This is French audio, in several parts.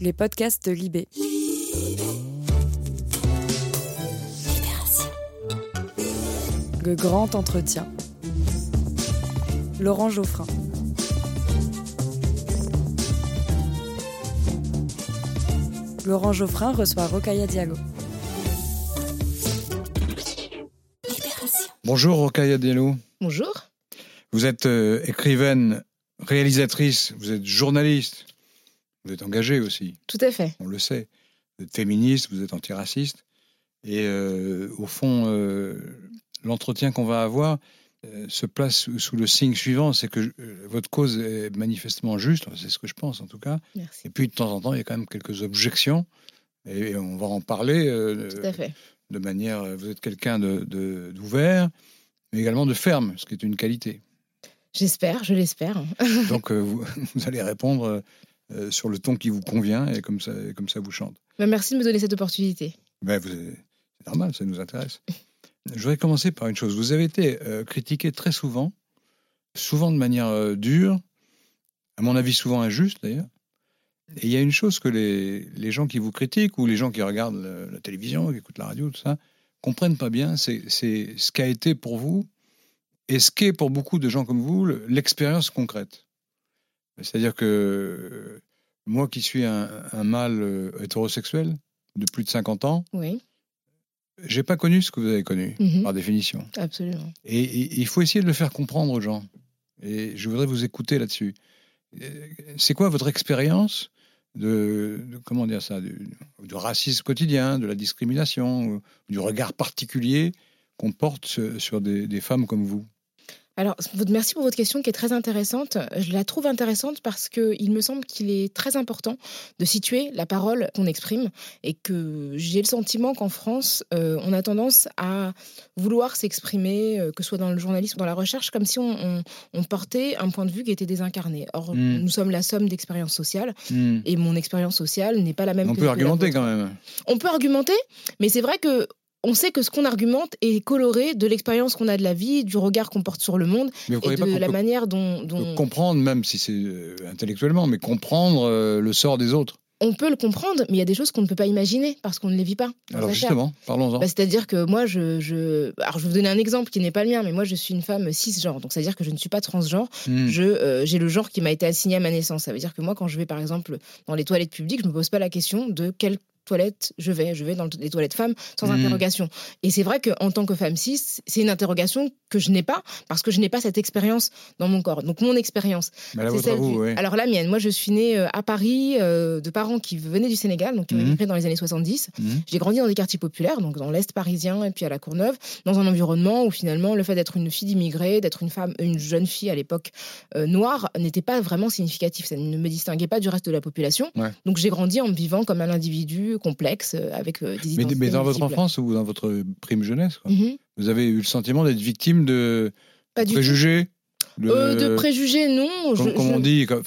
Les podcasts de Libé. Le grand entretien. Laurent Geoffrin. Laurent Geoffrin reçoit Rokaya Diallo. Bonjour Rokaya Diallo. Bonjour. Vous êtes euh, écrivaine, réalisatrice, vous êtes journaliste, vous êtes engagée aussi, Tout à fait. on le sait. Vous êtes féministe, vous êtes antiraciste. Et euh, au fond, euh, l'entretien qu'on va avoir euh, se place sous, sous le signe suivant, c'est que votre cause est manifestement juste, c'est ce que je pense en tout cas. Merci. Et puis de temps en temps, il y a quand même quelques objections. Et on va en parler Tout à fait. de manière. Vous êtes quelqu'un de- de- d'ouvert, mais également de ferme, ce qui est une qualité. J'espère, je l'espère. Donc euh, vous, vous allez répondre euh, sur le ton qui vous convient et comme ça, et comme ça vous chante. Bah, Merci de me donner cette opportunité. Ben, vous- c'est normal, ça nous intéresse. Je voudrais commencer par une chose. Vous avez été euh, critiqué très souvent, souvent de manière euh, dure, à mon avis souvent injuste d'ailleurs. Et il y a une chose que les, les gens qui vous critiquent ou les gens qui regardent la, la télévision, qui écoutent la radio, tout ça, comprennent pas bien, c'est ce qu'a été pour vous et ce qu'est pour beaucoup de gens comme vous le- l'expérience concrète. C'est-à-dire que euh, moi qui suis un, un mâle euh, hétérosexuel de plus de 50 ans, Oui, j'ai pas connu ce que vous avez connu, Mhm. par définition. absolument. Et, et il faut essayer de le faire comprendre aux gens. Et je voudrais vous écouter là-dessus. Euh, C'est quoi votre expérience de, de- comment dire ça, du, du racisme quotidien, de la discrimination, du regard particulier qu'on porte sur, sur des, des femmes comme vous? Alors, merci pour votre question qui est très intéressante. Je la trouve intéressante parce qu'il me semble qu'il est très important de situer la parole qu'on exprime et que j'ai le sentiment qu'en France, euh, on a tendance à vouloir s'exprimer, euh, que ce soit dans le journalisme ou dans la recherche, comme si on, on- on portait un point de vue qui était désincarné. Or, Mm. nous sommes la somme d'expériences sociales Hmm. et mon expérience sociale n'est pas la même On que peut argumenter quand même. On peut argumenter, mais c'est vrai que on sait que ce qu'on argumente est coloré de l'expérience qu'on a de la vie, du regard qu'on porte sur le monde et de la manière dont, comprendre, même si c'est euh, intellectuellement, mais comprendre euh, le sort des autres on peut le comprendre, mais il y a des choses qu'on ne peut pas imaginer parce qu'on ne les vit pas. Alors justement, parlons-en. Bah, C'est-à-dire que moi, je, je... Alors, je vais vous donner un exemple qui n'est pas le mien, mais moi, je suis une femme cisgenre. Donc, c'est-à-dire que je ne suis pas transgenre. Hmm. Je, euh, j'ai le genre qui m'a été assigné à ma naissance. Ça veut dire que moi, quand je vais, par exemple, dans les toilettes publiques, je me pose pas la question de quelle toilette je vais. Je vais dans les toilettes femmes sans Mhm. interrogation. Et c'est vrai qu'en tant que femme cis, c'est une interrogation que je n'ai pas parce que je n'ai pas cette expérience dans mon corps. Donc, mon expérience, la c'est oui. Alors la mienne, moi je suis née euh, à Paris euh, de parents qui venaient du Sénégal, donc qui ont immigré dans les années 70. Mhm. J'ai grandi dans des quartiers populaires, donc dans l'Est parisien et puis à la Courneuve, dans un environnement où finalement le fait d'être une fille d'immigré, d'être une femme, une jeune fille à l'époque euh, noire, n'était pas vraiment significatif. Ça ne me distinguait pas du reste de la population. Ouais. Donc j'ai grandi en me vivant comme un individu complexe euh, avec euh, des Mais, identités mais dans votre enfance ou dans votre prime jeunesse, quoi, Mhm. vous avez eu le sentiment d'être victime de Pas du tout. préjugés? De, Euh, de préjugés, non. comme, Je- comme je- on dit, comme,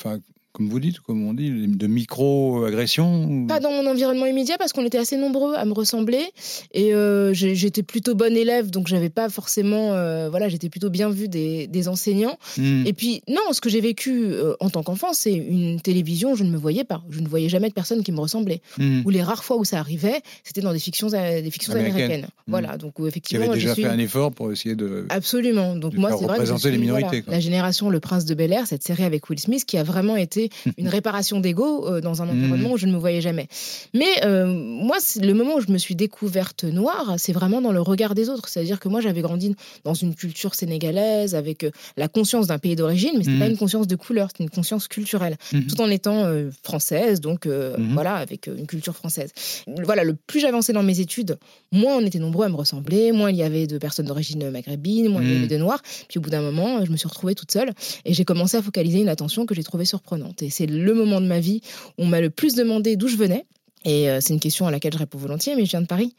comme vous dites, comme on dit, de micro-agressions Pas dans mon environnement immédiat parce qu'on était assez nombreux à me ressembler et euh, j'étais plutôt bonne élève donc j'avais pas forcément euh, voilà j'étais plutôt bien vue des, des enseignants Hmm. et puis non ce que j'ai vécu euh, en tant qu'enfant c'est une télévision où je ne me voyais pas je ne voyais jamais de personnes qui me ressemblaient Hmm. ou les rares fois où ça arrivait c'était dans des fictions des fictions Américaines. américaines voilà donc effectivement je déjà suis fait un effort pour essayer de. Absolument. Donc de moi, c'est vrai que je les minorités, voilà, la génération Le Prince de Bel Air, cette série avec Will Smith, qui a vraiment été une réparation d'ego euh, dans un Mhm. environnement où je ne me voyais jamais. Mais euh, moi, le moment où je me suis découverte noire, c'est vraiment dans le regard des autres. C'est-à-dire que moi, j'avais grandi dans une culture sénégalaise avec euh, la conscience d'un pays d'origine, mais c'était Mhm. pas une conscience de couleur, c'était une conscience culturelle, Mhm. tout en étant française, donc Mhm. voilà, avec une culture française. Voilà, le plus j'avançais dans mes études, moins on était nombreux à me ressembler, moins il y avait de personnes d'origine maghrébine, moins il y avait de noirs. Puis au bout d'un moment, je me suis retrouvée toute seule et j'ai commencé à focaliser une attention que j'ai trouvée surprenante. Et c'est le moment de ma vie où on m'a le plus demandé d'où je venais. Et euh, c'est une question à laquelle je réponds volontiers, mais je viens de Paris.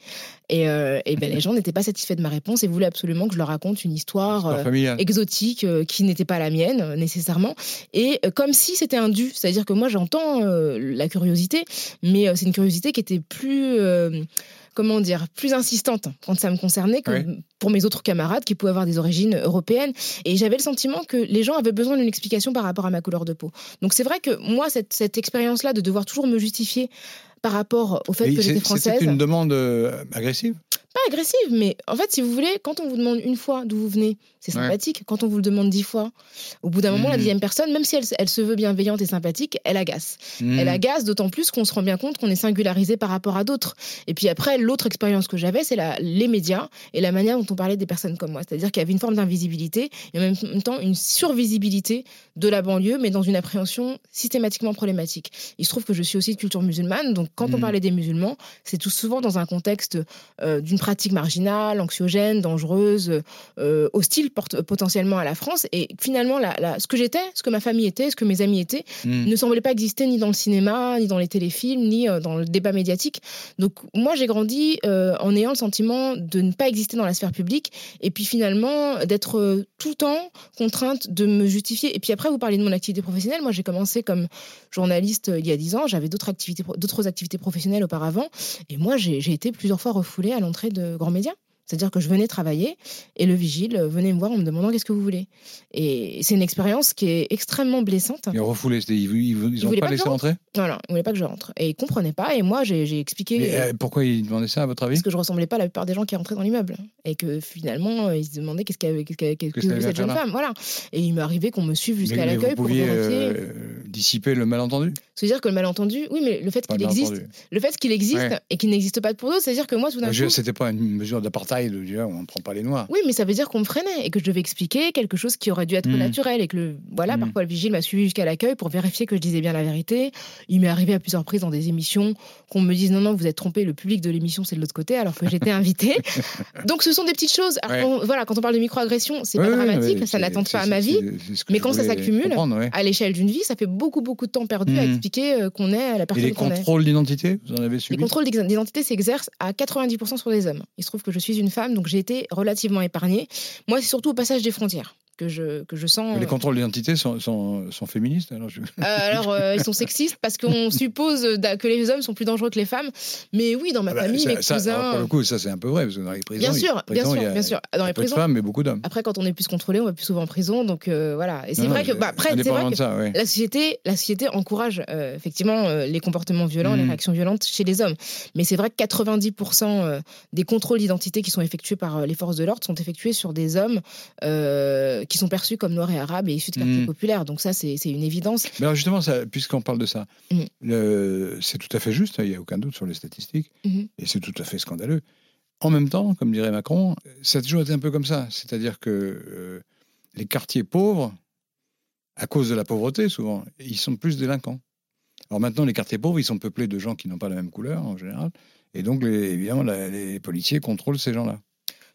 Et, euh, et ben, les gens n'étaient pas satisfaits de ma réponse et voulaient absolument que je leur raconte une histoire, euh, exotique qui n'était pas la mienne nécessairement. Et comme si c'était un dû. C'est-à-dire que moi, j'entends la curiosité, mais c'est une curiosité qui était plus... Comment dire, plus insistante quand ça me concernait que Ouais. pour mes autres camarades qui pouvaient avoir des origines européennes. Et j'avais le sentiment que les gens avaient besoin d'une explication par rapport à ma couleur de peau. Donc c'est vrai que moi, cette, cette expérience-là de devoir toujours me justifier par rapport au fait Et que c'est- j'étais française, C'était une demande euh, agressive? Pas agressive, mais en fait, si vous voulez, quand on vous demande une fois d'où vous venez, c'est Ouais. sympathique. Quand on vous le demande dix fois, au bout d'un moment, la Mhm. dixième personne, même si elle, elle se veut bienveillante et sympathique, elle agace. Elle agace d'autant plus qu'on se rend bien compte qu'on est singularisé par rapport à d'autres. Et puis après, l'autre expérience que j'avais, c'est les médias et la manière dont on parlait des personnes comme moi. C'est-à-dire qu'il y avait une forme d'invisibilité et en même temps une survisibilité de la banlieue, mais dans une appréhension systématiquement problématique. Il se trouve que je suis aussi de culture musulmane, donc quand on Mhm. parlait des musulmans, c'est tout souvent dans un contexte euh, d'une pratique marginale, anxiogène, dangereuse, euh, hostile porte- potentiellement à la France. Et finalement, la- la- ce que j'étais, ce que ma famille était, ce que mes amis étaient, Hmm. ne semblait pas exister ni dans le cinéma, ni dans les téléfilms, ni euh, dans le débat médiatique. Donc moi, j'ai grandi euh, en ayant le sentiment de ne pas exister dans la sphère publique, et puis finalement d'être euh, tout le temps contrainte de me justifier. Et puis après, vous parlez de mon activité professionnelle. Moi, j'ai commencé comme journaliste euh, il y a 10 ans. J'avais d'autres activités, d'autres activités professionnelles auparavant. Et moi, j'ai été plusieurs fois refoulée à l'entrée de grands médias. C'est-à-dire que je venais travailler et le vigile venait me voir en me demandant qu'est-ce que vous voulez. Et c'est une expérience qui est extrêmement blessante. Ils ont refoulé, c'était- ils ils- ils ont voulaient pas pas laissé rentrer Voilà, ils voulaient pas que je rentre. Et ils comprenaient pas. Et moi, j'ai expliqué Mais, euh, Pourquoi ils demandaient ça, à votre avis parce que je ressemblais pas à la plupart des gens qui rentraient dans l'immeuble. Et que finalement, euh, ils se demandaient qu'est-ce qu'elle qu'est-ce qu'elle- qu'est-ce que cette jeune femme. Voilà. Et il m'est arrivé qu'on me suive jusqu'à l'accueil pour vérifier. euh, dissiper le malentendu C'est-à-dire que le malentendu, oui, mais le fait qu'il existe, le fait qu'il existe et qu'il n'existe pas pour d'autres, c'est-à-dire que moi, tout d'un coup. C'était pas une mesure d'apartheid, de on ne prend pas les noirs. Oui, mais ça veut dire qu'on me freinait et que je devais expliquer quelque chose qui aurait dû être Mm. naturel et que le, voilà, Mm. parfois le vigile m'a suivi jusqu'à l'accueil pour vérifier que je disais bien la vérité. Il m'est arrivé à plusieurs reprises dans des émissions qu'on me dise non non vous êtes trompé, le public de l'émission c'est de l'autre côté alors que j'étais invitée. Donc ce sont des petites choses. Alors, Ouais. quand- voilà, quand on parle de microagression, c'est Ouais, pas ouais, dramatique, ça n'attente pas à ma vie. Mais quand ça s'accumule. À l'échelle d'une vie, ça fait beaucoup beaucoup de temps perdu à Mm. expliquer euh, qu'on est la Et personne les qu'on est. contrôles d'identité, vous en avez Les subi contrôles d'ex- d'identité s'exercent à 90% sur des hommes. Il se trouve que je suis une femme, donc j'ai été relativement épargnée. Moi, c'est surtout au passage des frontières que je, que je sens. Mais Les euh, contrôles d'identité sont, sont, sont féministes alors je- euh, alors, euh, ils sont sexistes parce qu'on suppose d'a- que les hommes sont plus dangereux que les femmes. Mais oui, dans ma Ah bah, famille, ça- mes ça, cousins. alors, Pour le coup, ça c'est un peu vrai, parce que dans les prisons, bien il- sûr, prisons, bien sûr, il y a- bien sûr. Dans les peu de prisons. femmes, mais beaucoup d'hommes. Après, quand on est plus contrôlé, on va plus souvent en prison. Donc euh, voilà. Et c'est vrai que, bah, après, c'est vrai que ça, ouais. la société, la société encourage euh, effectivement euh, les comportements violents, les Mhm. réactions violentes chez les hommes. Mais c'est vrai que 90% euh, des contrôles d'identité qui sont effectués par euh, les forces de l'ordre sont effectués sur des hommes euh, qui sont perçus comme noirs et arabes et issus de quartiers Mhm. populaires. Donc ça, c'est une évidence. Mais alors justement, puisqu'on parle de ça, le- c'est tout à fait juste, il n'y a aucun doute sur les statistiques, Mhm. et c'est tout à fait scandaleux. En même temps, comme dirait Macron, ça a toujours été un peu comme ça. C'est-à-dire que euh, les quartiers pauvres, à cause de la pauvreté souvent, ils sont plus délinquants. Alors maintenant, les quartiers pauvres, ils sont peuplés de gens qui n'ont pas la même couleur en général, et donc les- évidemment, la- les policiers contrôlent ces gens-là.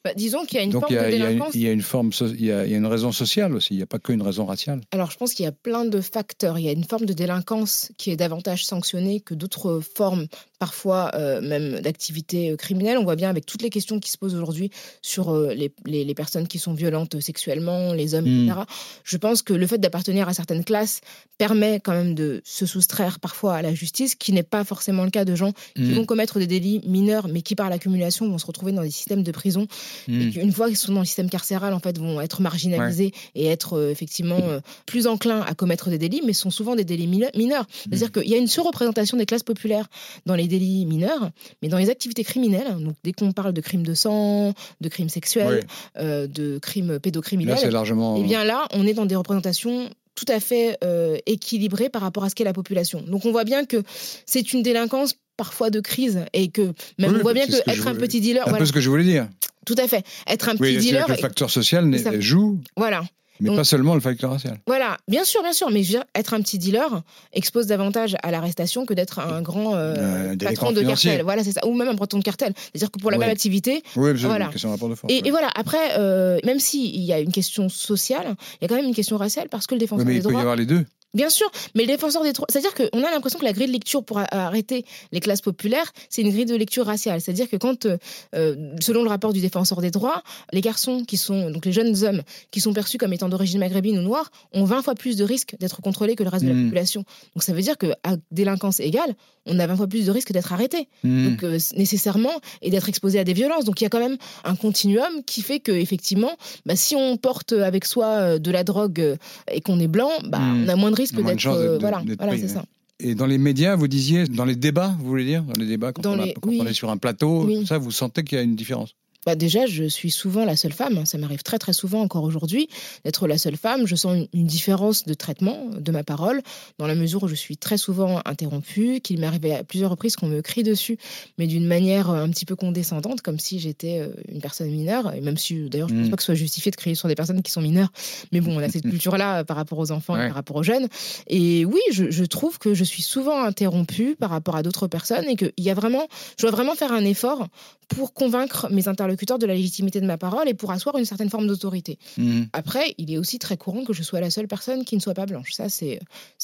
Bah, disons qu'il y a une Donc forme a, de délinquance. il y a une forme, so- il y a, il y a une raison sociale aussi. Il n'y a pas qu'une raison raciale. Alors, je pense qu'il y a plein de facteurs. Il y a une forme de délinquance qui est davantage sanctionnée que d'autres formes, parfois euh, même d'activités euh, criminelles. On voit bien avec toutes les questions qui se posent aujourd'hui sur euh, les, les- les personnes qui sont violentes sexuellement, les hommes, Mm. etc. Je pense que le fait d'appartenir à certaines classes permet quand même de se soustraire parfois à la justice, qui n'est pas forcément le cas de gens qui Mm. vont commettre des délits mineurs, mais qui par l'accumulation vont se retrouver dans des systèmes de prison Mm. et qu'une fois qu'ils sont dans le système carcéral, en fait, vont être marginalisés et être euh, effectivement euh, plus enclins à commettre des délits, mais ce sont souvent des délits mine- mineurs. C'est-à-dire qu'il y a une surreprésentation des classes populaires dans les délits mineurs, mais dans les activités criminelles, donc dès qu'on parle de crimes de sang, de crimes sexuels, Oui. euh, de crimes Là, pédocriminels, largement. eh bien là, on est dans des représentations tout à fait euh, équilibrées par rapport à ce qu'est la population. Donc on voit bien que c'est une délinquance parfois de crise et que même Oui, on voit bien que être un voulais- petit dealer, un voilà, peu ce que je voulais dire. tout à fait, être un petit dealer, que le facteur social joue, voilà, mais Donc- pas seulement le facteur racial. Voilà, bien sûr, bien sûr, mais je veux dire, être un petit dealer expose davantage à l'arrestation que d'être un grand euh, Euh, patron de financier. cartel. Voilà, c'est ça, ou même un patron de cartel. C'est-à-dire que pour la Ouais. même activité. Oui, Voilà. une question de rapport de force. Et, oui. et voilà, après, euh, même s'il y a une question sociale, il y a quand même une question raciale parce que le Oui, défenseur mais des il peut y avoir les deux. Bien sûr, mais le défenseur des droits, c'est-à-dire qu'on a l'impression que la grille de lecture pour arrêter les classes populaires, c'est une grille de lecture raciale. C'est-à-dire que quand, euh, euh, selon le rapport du défenseur des droits, les garçons qui sont, donc les jeunes hommes qui sont perçus comme étant d'origine maghrébine ou noire, ont 20 fois plus de risques d'être contrôlés que le reste de la Mm. population. Donc ça veut dire qu'à délinquance égale, on a 20 fois plus de risques d'être arrêté. Hmm. Donc euh, nécessairement, et d'être exposé à des violences. Donc il y a quand même un continuum qui fait que effectivement, bah, si on porte avec soi de la drogue et qu'on est blanc, bah, Mm. on a moins de d'être. chances euh, d'être- voilà, c'est ça. Et dans les médias, vous disiez, dans les débats, vous voulez dire Dans les débats, quand, Dans on, a- les- quand oui. on est sur un plateau, Oui. ça, vous sentez qu'il y a une différence? Bah déjà, je suis souvent la seule femme. Ça m'arrive très très souvent encore aujourd'hui d'être la seule femme. Je sens une, différence de traitement de ma parole dans la mesure où je suis très souvent interrompue, qu'il m'est arrivé à plusieurs reprises qu'on me crie dessus, mais d'une manière euh, un petit peu condescendante, comme si j'étais euh, une personne mineure. Et même si, d'ailleurs, je ne pense Mm. pas que ce soit justifié de crier sur des personnes qui sont mineures. Mais bon, on a cette culture-là euh, par rapport aux enfants et par rapport aux jeunes. Et oui, je, je trouve que je suis souvent interrompue par rapport à d'autres personnes et qu'il y a vraiment, je dois vraiment faire un effort pour convaincre mes interlocuteurs de la légitimité de ma parole et pour asseoir une certaine forme d'autorité. Hmm. Après, il est aussi très courant que je sois la seule personne qui ne soit pas blanche. Ça, c'est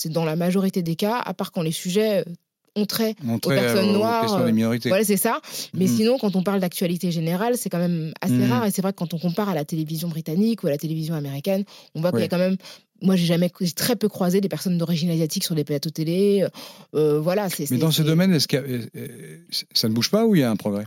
dans la majorité des cas, à part quand les sujets euh, ont trait. Montrer personnes aux noires, questions des euh, minorités. Voilà, c'est ça. Mais Hmm. sinon, quand on parle d'actualité générale, c'est quand même assez Mhm. rare. Et c'est vrai que quand on compare à la télévision britannique ou à la télévision américaine, on voit qu'il y a quand même. Moi, j'ai jamais, très peu croisé des personnes d'origine asiatique sur des plateaux télé. Euh, voilà. Mais dans ce domaine, est-ce euh, euh, ça ne bouge pas ou il y a un progrès?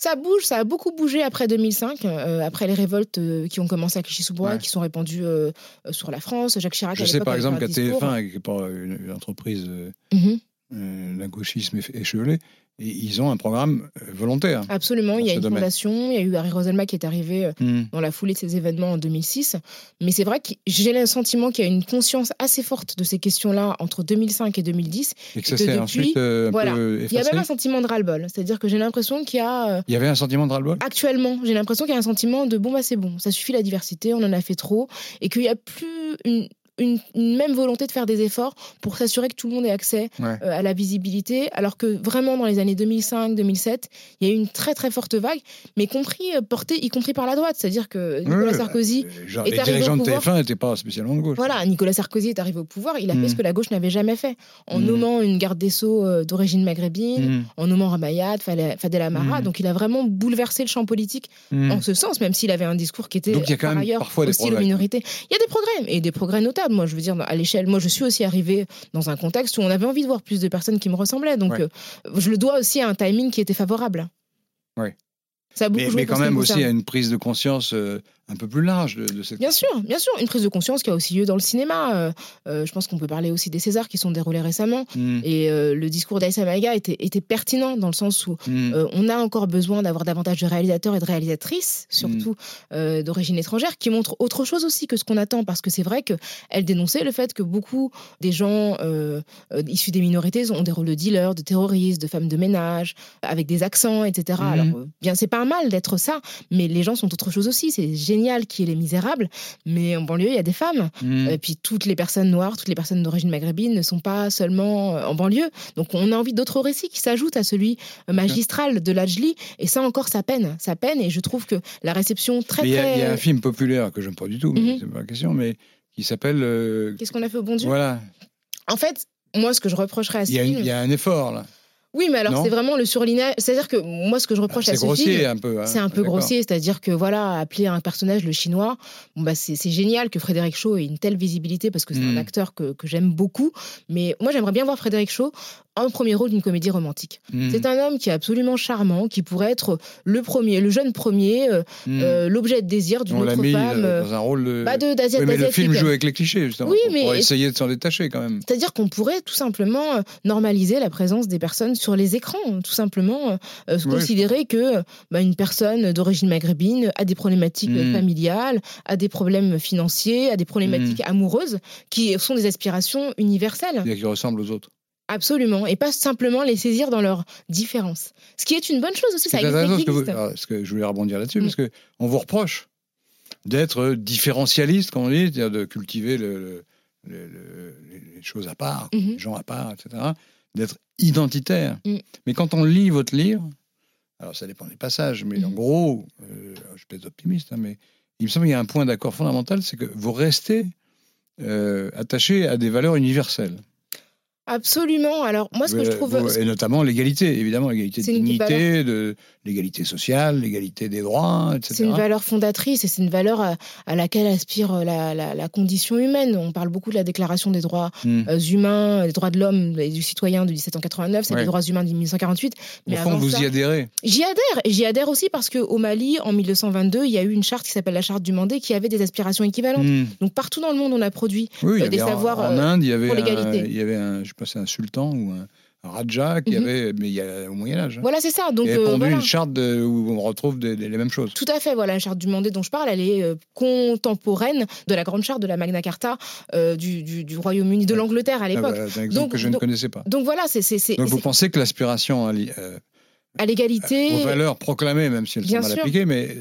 Ça bouge, ça a beaucoup bougé après 2005, euh, après les révoltes euh, qui ont commencé à Clichy-sous-Bois, Ouais. qui sont répandues euh, sur la France. Jacques Chirac, Je sais par exemple qu'à un discours. TF1, qui pas une, une entreprise euh, Mhm. d'un gauchisme éche- échevelé, et ils ont un programme euh, volontaire. Absolument, il y a une domaine. fondation, il y a eu Harry Roselma qui est arrivé euh, Hmm. dans la foulée de ces événements en 2006. Mais c'est vrai que j'ai le sentiment qu'il y a une conscience assez forte de ces questions-là entre 2005 et 2010. Et que ça s'est ensuite euh, voilà. Il y a même un sentiment de ras-le-bol. C'est-à-dire que j'ai l'impression qu'il y a... euh, Il y avait un sentiment de ras-le-bol? Actuellement, j'ai l'impression qu'il y a un sentiment de bon, bah c'est bon, ça suffit la diversité, on en a fait trop, et qu'il n'y a plus une, une- une même volonté de faire des efforts pour s'assurer que tout le monde ait accès Ouais. euh, à la visibilité, alors que vraiment dans les années 2005-2007, il y a eu une très très forte vague, mais compris, euh, portée y compris par la droite, c'est-à-dire que Nicolas Ouais, Sarkozy. euh, genre, est les arrivé au dirigeants de pouvoir. TF1 n'étaient pas spécialement de gauche. Voilà, Nicolas Sarkozy est arrivé au pouvoir, il a fait ce que la gauche n'avait jamais fait, en Mm. nommant une garde des Sceaux euh, d'origine maghrébine, Hmm. en nommant Ramayad, Fadel Amara, donc il a vraiment bouleversé le champ politique Hmm. en ce sens, même s'il avait un discours qui était Donc y a quand par même ailleurs parfois hostile aux minorités. Il y a des progrès, et des progrès notables. Moi, je veux dire, à l'échelle, moi, je suis aussi arrivée dans un contexte où on avait envie de voir plus de personnes qui me ressemblaient. Donc, Ouais. euh, je le dois aussi à un timing qui était favorable. Ouais. Ça a beaucoup Mais, joué mais quand même me aussi à une prise de conscience euh, un peu plus large de, de cette Bien sûr, bien sûr, une prise de conscience qui a aussi lieu dans le cinéma. Euh, euh, je pense qu'on peut parler aussi des Césars qui sont déroulés récemment. Hmm. Et euh, le discours d'Aïssa Maïga était, était pertinent dans le sens où Hmm. On a encore besoin d'avoir davantage de réalisateurs et de réalisatrices, surtout euh, d'origine étrangère, qui montrent autre chose aussi que ce qu'on attend, parce que c'est vrai qu'elle dénonçait le fait que beaucoup des gens issus des minorités ont des rôles de dealers, de terroristes, de femmes de ménage, avec des accents, etc. Alors, bien, c'est pas mal d'être ça, mais les gens sont autre chose aussi. C'est génial qu'il y ait les misérables, mais en banlieue, il y a des femmes. Hmm. Et puis toutes les personnes noires, toutes les personnes d'origine maghrébine ne sont pas seulement euh, en banlieue. Donc on a envie d'autres récits qui s'ajoutent à celui euh, magistral de Lajli. Et ça encore, ça peine. Ça peine. Et je trouve que la réception très il y, a- très... il y a un film populaire que j'aime pas du tout, mais Mhm. c'est pas la question, mais qui s'appelle. euh, Qu'est-ce qu'on a fait au bon Dieu? voilà. En fait, moi, ce que je reprocherais à ce film... il y a un effort là. Oui, mais alors c'est vraiment le surlignage. C'est-à-dire que moi, ce que je reproche à C'est ce grossier film... un peu. hein, C'est un peu grossier, c'est-à-dire que voilà, appeler un personnage le chinois, bon bah c'est génial que Frédéric Shaw ait une telle visibilité parce que c'est un acteur que, que j'aime beaucoup. Mais moi, j'aimerais bien voir Frédéric Shaw en premier rôle d'une comédie romantique. Hmm. C'est un homme qui est absolument charmant, qui pourrait être le premier, le jeune premier, euh, Hmm. euh, l'objet de désir d'une autre mis femme. euh, euh, dans un rôle de. bah, de d'Asia- Oui, mais le film joue avec les clichés, justement. Oui, mais- Pour essayer de s'en détacher quand même. C'est-à-dire qu'on pourrait tout simplement normaliser la présence des personnes sur les écrans, tout simplement Oui, considérer que bah, une personne d'origine maghrébine a des problématiques euh, Mm. familiales, a des problèmes financiers, a des problématiques amoureuses, qui sont des aspirations universelles, Il y a qui ressemble aux autres. Absolument, et pas simplement les saisir dans leurs différences. Ce qui est une bonne chose aussi, ça existe. que, vous- alors, ce que je voulais rebondir là-dessus, Mm. parce que on vous reproche d'être différentialiste, comme on dit, c'est-à-dire de cultiver le- le- le- le- les choses à part, Mhm. les gens à part, etc., d'être identitaire. Mm. Mais quand on lit votre livre, alors ça dépend des passages, mais en Mhm. gros, euh, je suis peut-être optimiste, hein, mais il me semble qu'il y a un point d'accord fondamental, c'est que vous restez euh, attaché à des valeurs universelles. Absolument. Alors, moi, ce que je trouve. Et notamment l'égalité, évidemment, l'égalité de dignité, de l'égalité sociale, l'égalité des droits, etc. C'est une valeur fondatrice et c'est une valeur à, laquelle aspire euh, la, condition humaine. On parle beaucoup de la Déclaration des droits hmm. euh, humains, des droits de l'homme et du citoyen de 1789, c'est les droits humains de 1948. Mais Au fond, vous y adhérez J'y adhère. J'y adhère aussi parce qu'au Mali, en 1222, il y a eu une charte qui s'appelle la charte du Mandé qui avait des aspirations équivalentes. Hmm. Donc, partout dans le monde, on a produit euh, des savoirs en, Inde, il y avait pour l'égalité. Il y avait un, c'est un sultan ou un, Raja qui mhm. avait, mais il y a au Moyen Âge. Hein. Voilà, c'est ça. Donc, il a euh, une charte où on retrouve les mêmes choses. Tout à fait. Voilà, la charte du Mandé dont je parle, elle est euh, contemporaine de la grande charte de la Magna Carta euh, du, du, Royaume-Uni, de l'Angleterre à ah, l'époque. un exemple que je ne connaissais pas. Donc voilà, c'est. Donc vous pensez que l'aspiration à, à l'égalité, aux valeurs proclamées, même si elles sont mal appliquées, mais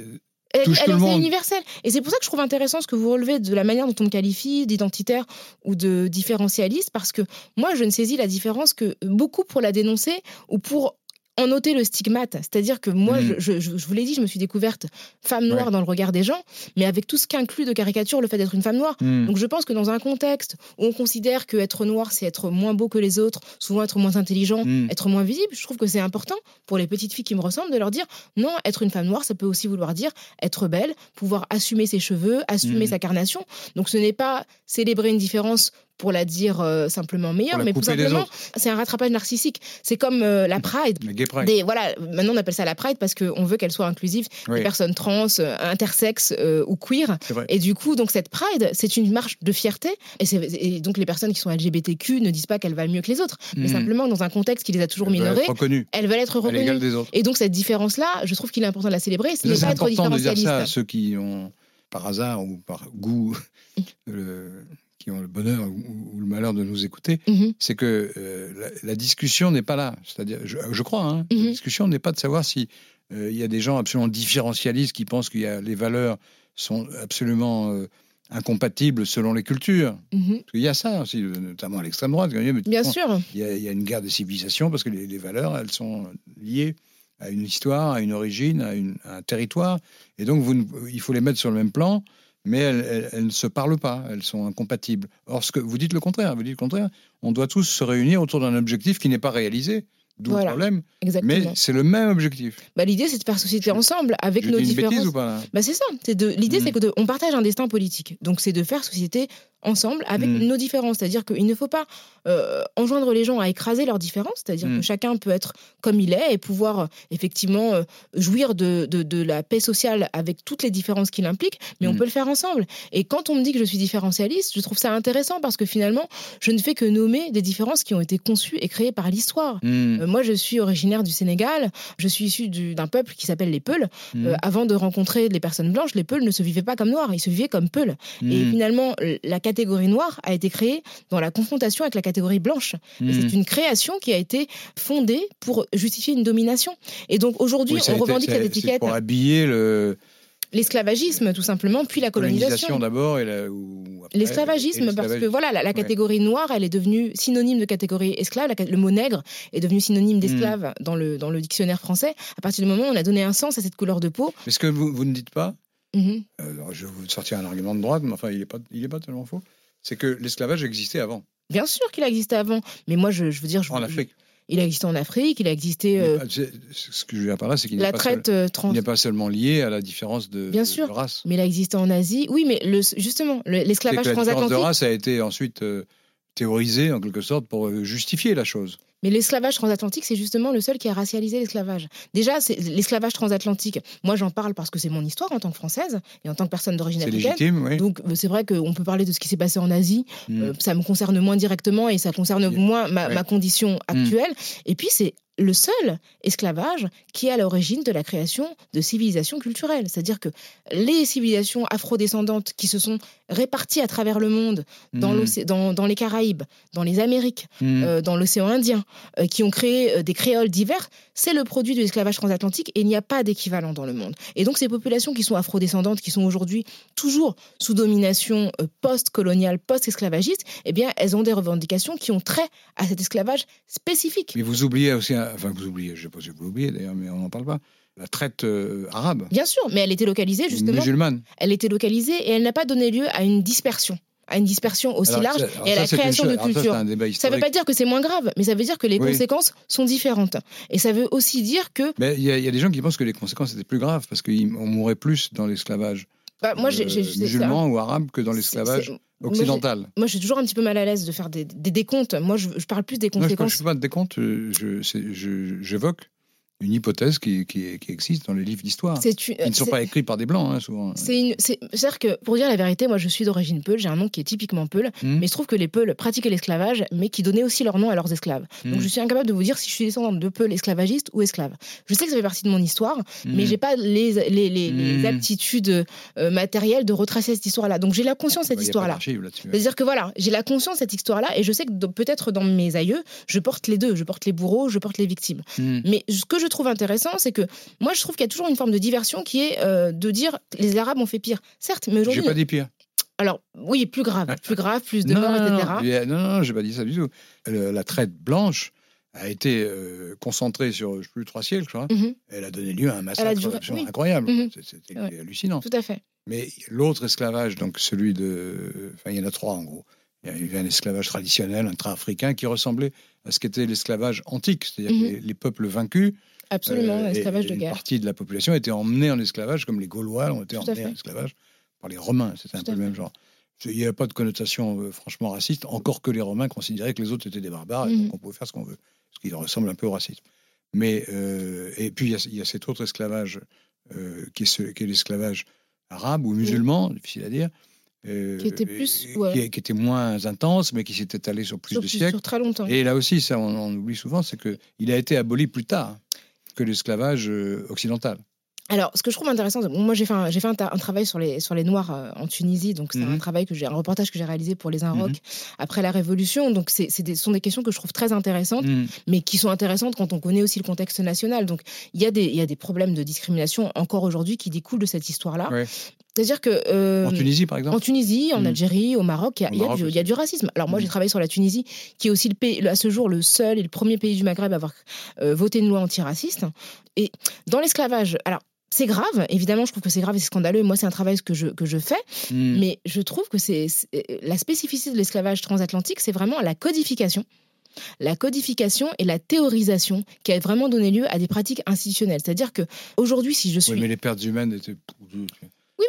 elle, est universelle. Et c'est pour ça que je trouve intéressant ce que vous relevez de la manière dont on me qualifie d'identitaire ou de différentialiste, parce que moi, je ne saisis la différence que beaucoup pour la dénoncer ou pour en noter le stigmate. C'est-à-dire que moi, mm. je, je, vous l'ai dit, je me suis découverte femme noire dans le regard des gens, mais avec tout ce qu'inclut de caricature le fait d'être une femme noire. Mm. Donc je pense que dans un contexte où on considère que être noir, c'est être moins beau que les autres, souvent être moins intelligent, mm. être moins visible, je trouve que c'est important pour les petites filles qui me ressemblent de leur dire non, être une femme noire, ça peut aussi vouloir dire être belle, pouvoir assumer ses cheveux, assumer sa carnation. Donc ce n'est pas célébrer une différence pour la dire euh, simplement meilleure, mais tout simplement, c'est un rattrapage narcissique. C'est comme euh, la Pride. Des, voilà, maintenant on appelle ça la Pride parce qu'on veut qu'elle soit inclusive des personnes trans, euh, intersexes ou queer. Et du coup, donc cette Pride, c'est une marche de fierté. Et, donc les personnes qui sont LGBTQ ne disent pas qu'elles valent mieux que les autres, mais hmm. simplement dans un contexte qui les a toujours minorées, elles veulent être reconnues. Des autres. Et donc cette différence-là, je trouve qu'il est important de la célébrer. Ce n'est pas être différentialiste. De dire ça à ceux qui ont par hasard ou par goût le, qui ont le bonheur ou, le malheur de nous écouter, mhm. c'est que euh, la, discussion n'est pas là. C'est-à-dire, je, crois, hein, la mhm. discussion n'est pas de savoir si euh, il y a des gens absolument différentialistes qui pensent que les valeurs sont absolument euh, incompatibles selon les cultures. Mhm. Il y a ça aussi, notamment à l'extrême droite. Bien sûr. Il y, a, une guerre des civilisations parce que les, valeurs, elles sont liées à une histoire, à une origine, à, un territoire. Et donc, vous, il faut les mettre sur le même plan mais elles, ne se parlent pas, elles sont incompatibles. Or, vous dites le contraire, vous dites le contraire, on doit tous se réunir autour d'un objectif qui n'est pas réalisé. D'où le problème. Mais c'est le même objectif. Bah, l'idée, c'est de faire société ensemble avec nos différences. Ou pas, bah, c'est ça. L'idée, c'est qu'on hmm. partage un destin politique. Donc, c'est de faire société ensemble avec hmm. nos différences. C'est-à-dire qu'il ne faut pas euh, enjoindre les gens à écraser leurs différences. C'est-à-dire que hmm. chacun peut être comme il est et pouvoir euh, effectivement euh, jouir de, de, la paix sociale avec toutes les différences qu'il implique, mais on peut le faire ensemble. Et quand on me dit que je suis différentialiste, je trouve ça intéressant parce que finalement, je ne fais que nommer des différences qui ont été conçues et créées par l'histoire moi, je suis originaire du Sénégal. Je suis issu d'un peuple qui s'appelle les Peuls. Mm. Euh, avant de rencontrer les personnes blanches, les Peuls ne se vivaient pas comme noirs, ils se vivaient comme Peuls. Mm. Et finalement, la catégorie noire a été créée dans la confrontation avec la catégorie blanche. Mm. C'est une création qui a été fondée pour justifier une domination. Et donc aujourd'hui, on revendique cette étiquette. Pour habiller le L'esclavagisme, tout simplement, puis la colonisation. d'abord L'esclavagisme, parce que voilà, la, catégorie noire, elle est devenue synonyme de catégorie esclave. le mot nègre est devenu synonyme d'esclave hmm. dans, le, dans le dictionnaire français. À partir du moment où on a donné un sens à cette couleur de peau. Mais ce que vous, vous ne dites pas, mhm. euh, je vais vous sortir un argument de droite, mais enfin, il n'est pas, il est pas tellement faux, c'est que l'esclavage existait avant. Bien sûr qu'il a existé avant, mais moi, je, je veux dire... Je, en Afrique. Il a existé en Afrique, il a existé. Euh, ce que je c'est qu'il n'est pas, euh, pas, seulement lié à la différence de, Bien sûr, race. Mais il a existé en Asie. Oui, mais le, justement, l'esclavage transatlantique. La différence de race a été ensuite euh, théorisée, en quelque sorte, pour justifier la chose. Mais l'esclavage transatlantique, c'est justement le seul qui a racialisé l'esclavage. Déjà, l'esclavage transatlantique, moi j'en parle parce que c'est mon histoire en tant que française et en tant que personne d'origine africaine. Légitime, oui. Donc euh, c'est vrai qu'on peut parler de ce qui s'est passé en Asie. Hmm. Euh, ça me concerne moins directement et ça concerne moins ma, ma condition hmm. actuelle. Et puis c'est le seul esclavage qui est à l'origine de la création de civilisations culturelles. C'est-à-dire que les civilisations afrodescendantes qui se sont réparties à travers le monde, dans, mmh. dans, les Caraïbes, dans les Amériques, mmh. euh, dans l'océan Indien, euh, qui ont créé euh, des créoles divers, c'est le produit de l'esclavage transatlantique et il n'y a pas d'équivalent dans le monde. Et donc ces populations qui sont afrodescendantes, qui sont aujourd'hui toujours sous domination post-coloniale, post-esclavagiste, eh bien elles ont des revendications qui ont trait à cet esclavage spécifique. Mais vous oubliez aussi enfin vous oubliez, je ne sais pas si vous l'oubliez d'ailleurs, mais on n'en parle pas, la traite euh, arabe. Bien sûr, mais elle était localisée justement. Musulmane. Elle était localisée et elle n'a pas donné lieu à une dispersion. à une dispersion aussi Alors, large et à la création de culture. Ça ne veut pas dire que c'est moins grave, mais ça veut dire que les Oui. conséquences sont différentes. Et ça veut aussi dire que, Mais il y, a- il y a des gens qui pensent que les conséquences étaient plus graves parce qu'on mourrait plus dans l'esclavage bah, moi, j'ai, j'ai- euh, musulman ou arabe que dans l'esclavage moi, j'ai- occidental. Moi, je suis toujours un petit peu mal à l'aise de faire des, des décomptes. Moi, je, je parle plus des Moi, je- quand conséquences. je pas de décompte, euh, j'évoque une hypothèse qui, qui- qui existe dans les livres d'histoire. Ils ne sont pas écrits par des blancs, hein, souvent. C'est-à-dire que pour dire la vérité, moi je suis d'origine peul, j'ai un nom qui est typiquement peul, Hmm. mais il se trouve que les peuls pratiquaient l'esclavage, mais qui donnaient aussi leur nom à leurs esclaves. Donc Hmm. je suis incapable de vous dire si je suis descendante de peuls esclavagistes ou esclaves. Je sais que ça fait partie de mon histoire, Hmm. mais j'ai pas les, les, les, les Hmm. aptitudes euh, matérielles de retracer cette histoire-là. Donc j'ai la conscience de cette Bah, histoire-là. C'est-à-dire que voilà, j'ai la conscience de cette histoire-là et je sais que peut-être dans mes aïeux, je porte les deux, je porte les bourreaux, je porte les victimes. Mais ce que je trouve intéressant, c'est que moi je trouve qu'il y a toujours une forme de diversion qui est euh, de dire les Arabes ont fait pire. Certes, mais J'ai aujourd'hui, pas dit pire. alors oui, plus grave, plus grave, plus de non, morts, etc. non, non, non, j'ai pas dit ça du tout. Le- la traite blanche a été euh, concentrée sur je plus trois siècles, je crois. Mhm, Elle a donné lieu à un massacre duré- absolument oui. incroyable. C'est- C'était Ouais. hallucinant. tout à fait. Mais l'autre esclavage, donc celui de. Enfin, il y en a trois en gros. Il y avait un esclavage traditionnel, intra-africain, qui ressemblait à ce qu'était l'esclavage antique, c'est-à-dire Mhm. les, les peuples vacus, Absolument, euh, et- esclavage et de une guerre. partie de la population était emmenée en esclavage, comme les Gaulois ont été emmenés en esclavage par les Romains. C'était un peu le même genre. Il n'y avait pas de connotation euh, franchement raciste, encore que les Romains considéraient que les autres étaient des barbares et Mhm. donc on pouvait faire ce qu'on veut, ce qui ressemble un peu au racisme. Mais euh, et puis il y a- il y, a cet autre esclavage euh, qui est, l'esclavage arabe ou musulman, difficile à dire, euh, Qui était plus, ouais. qui, qui était moins intense, mais qui s'est étalé sur plus Sur, de plus- siècles. sur très longtemps. Et là aussi, ça on, on oublie souvent, c'est que il a été aboli plus tard que l'esclavage euh, occidental. Alors, ce que je trouve intéressant, bon, moi j'ai fait, un, j'ai fait un, ta- un travail sur les, sur les Noirs euh, en Tunisie, donc c'est un Mhm. travail que j'ai, un reportage que j'ai réalisé pour les Inrocks Mhm. après la Révolution. Donc, c'est, c'est des, ce sont des questions que je trouve très intéressantes, Mhm. mais qui sont intéressantes quand on connaît aussi le contexte national. Donc, il y, a des, il y a des problèmes de discrimination encore aujourd'hui qui découlent de cette histoire-là. Ouais. C'est-à-dire que. euh, En Tunisie, par exemple en Tunisie, en Mm. Algérie, au Maroc, il y a- y, du- il y a du racisme. Alors moi, Mm. j'ai travaillé sur la Tunisie, qui est aussi le pays, à ce jour le seul et le premier pays du Maghreb à avoir euh, voté une loi antiraciste. Et dans l'esclavage, alors c'est grave, évidemment, je trouve que c'est grave et c'est scandaleux. Moi, c'est un travail que je, que je fais, Mhm. mais je trouve que c'est c'est- la spécificité de l'esclavage transatlantique, c'est vraiment la codification. La codification et la théorisation qui a vraiment donné lieu à des pratiques institutionnelles. C'est-à-dire que aujourd'hui, si je suis. Oui, mais les pertes humaines étaient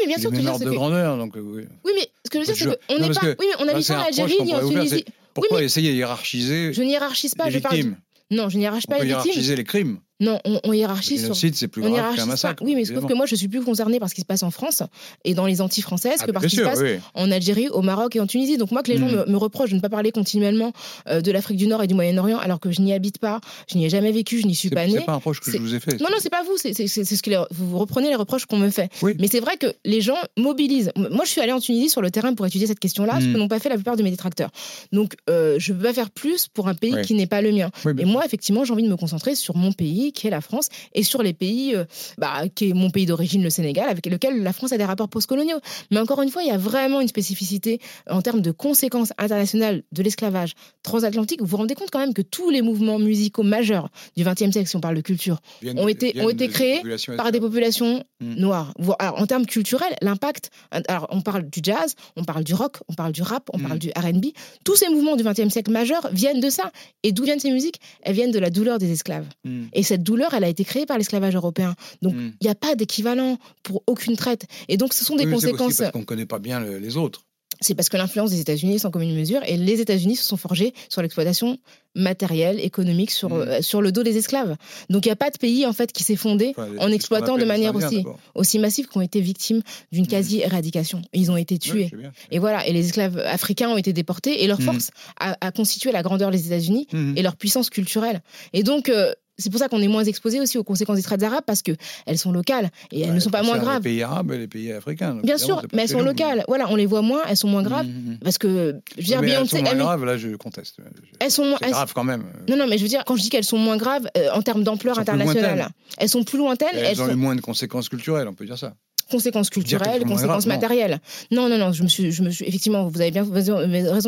mais bien sûr, que je de grandeur. Donc, euh, oui. Oui, mais ce que je veux dire, c'est qu'on n'est pas. Oui, mais on n'habite c'est pas en Algérie ni en Tunisie. Pourquoi essayer de hiérarchiser Je n'hiérarchise pas, les je parle. Non, je n'hiérarchise On pas les victimes. hiérarchiser les crimes. Non, on, on hiérarchise sur. c'est plus On grave qu'un massacre. Oui, mais sauf que moi, je suis plus concernée par ce qui se passe en France et dans les Antilles françaises Ah, que bah, par ce qui se passe oui. en Algérie, au Maroc et en Tunisie. Donc moi, que les gens Mhm. me, me reprochent de ne pas parler continuellement euh, de l'Afrique du Nord et du Moyen-Orient, alors que je n'y habite pas, je n'y ai jamais vécu, je n'y suis C'est pas c'est née. pas un reproche que je c'est- vous ai fait. Non, non, c'est pas vous, c'est c'est- c'est ce que les- vous vous reprenez les reproches qu'on me fait. Oui. Mais c'est vrai que les gens mobilisent. Moi, je suis allée en Tunisie sur le terrain pour étudier cette question-là, ce Mm. que n'ont pas fait la plupart de mes détracteurs. Donc, euh, je ne peux pas faire plus pour un pays Oui. qui n'est pas le mien. Et moi, effectivement, j'ai envie de me concentrer sur mon pays, qui est la France, et sur les pays, euh, bah, qui est mon pays d'origine, le Sénégal, avec lequel la France a des rapports postcoloniaux. Mais encore une fois, il y a vraiment une spécificité en termes de conséquences internationales de l'esclavage transatlantique. Vous vous rendez compte quand même que tous les mouvements musicaux majeurs du XXe siècle, si on parle de culture, Viennent- ont été- ont été créés par des populations Mm. noires. Alors, en termes culturels, l'impact, alors on parle du jazz, on parle du rock, on parle du rap, on parle du RB. Tous ces mouvements du XXe siècle majeurs viennent de ça. Et d'où viennent ces musiques? Elles viennent de la douleur des esclaves. Mm. Et cette douleur, elle a été créée par l'esclavage européen. Donc, Mm. il n'y a pas d'équivalent pour aucune traite. Et donc, ce sont des Oui, c'est aussi conséquences. parce qu'on ne connaît pas bien le- les autres. C'est parce que l'influence des États-Unis est sans commune mesure. Et les États-Unis se sont forgés sur l'exploitation matérielle, économique, sur, Mm. euh, sur le dos des esclaves. Donc, il n'y a pas de pays, en fait, qui s'est fondé Enfin, en exploitant qu'on de manière aussi, aussi massive qui ont été victimes d'une quasi-éradication. Ils ont été tués. bien. Et voilà, et les esclaves africains ont été déportés et leur force a, a constitué la grandeur des États-Unis et leur puissance culturelle. Et donc, euh, c'est pour ça qu'on est moins exposé aussi aux conséquences des traites arabes parce qu'elles sont locales et elles Ouais, ne sont pas moins graves. Les pays arabes et les pays africains. donc Bien sûr, mais elles sont locales. Voilà, on les voit moins, elles sont moins graves Mhm. parce que, je veux dire, Mais elles sont moins elle- graves, là, je conteste. elles sont moins. C'est elles- grave quand même. Non, non, mais je veux dire, quand je dis qu'elles sont moins graves euh, en termes d'ampleur Elles internationale, elles sont plus lointaines. Elles, elles ont eu moins de conséquences culturelles, on peut dire ça. Conséquences culturelles, conséquences non. matérielles. Non, non, non, je me suis, je me suis, effectivement, vous avez bien raison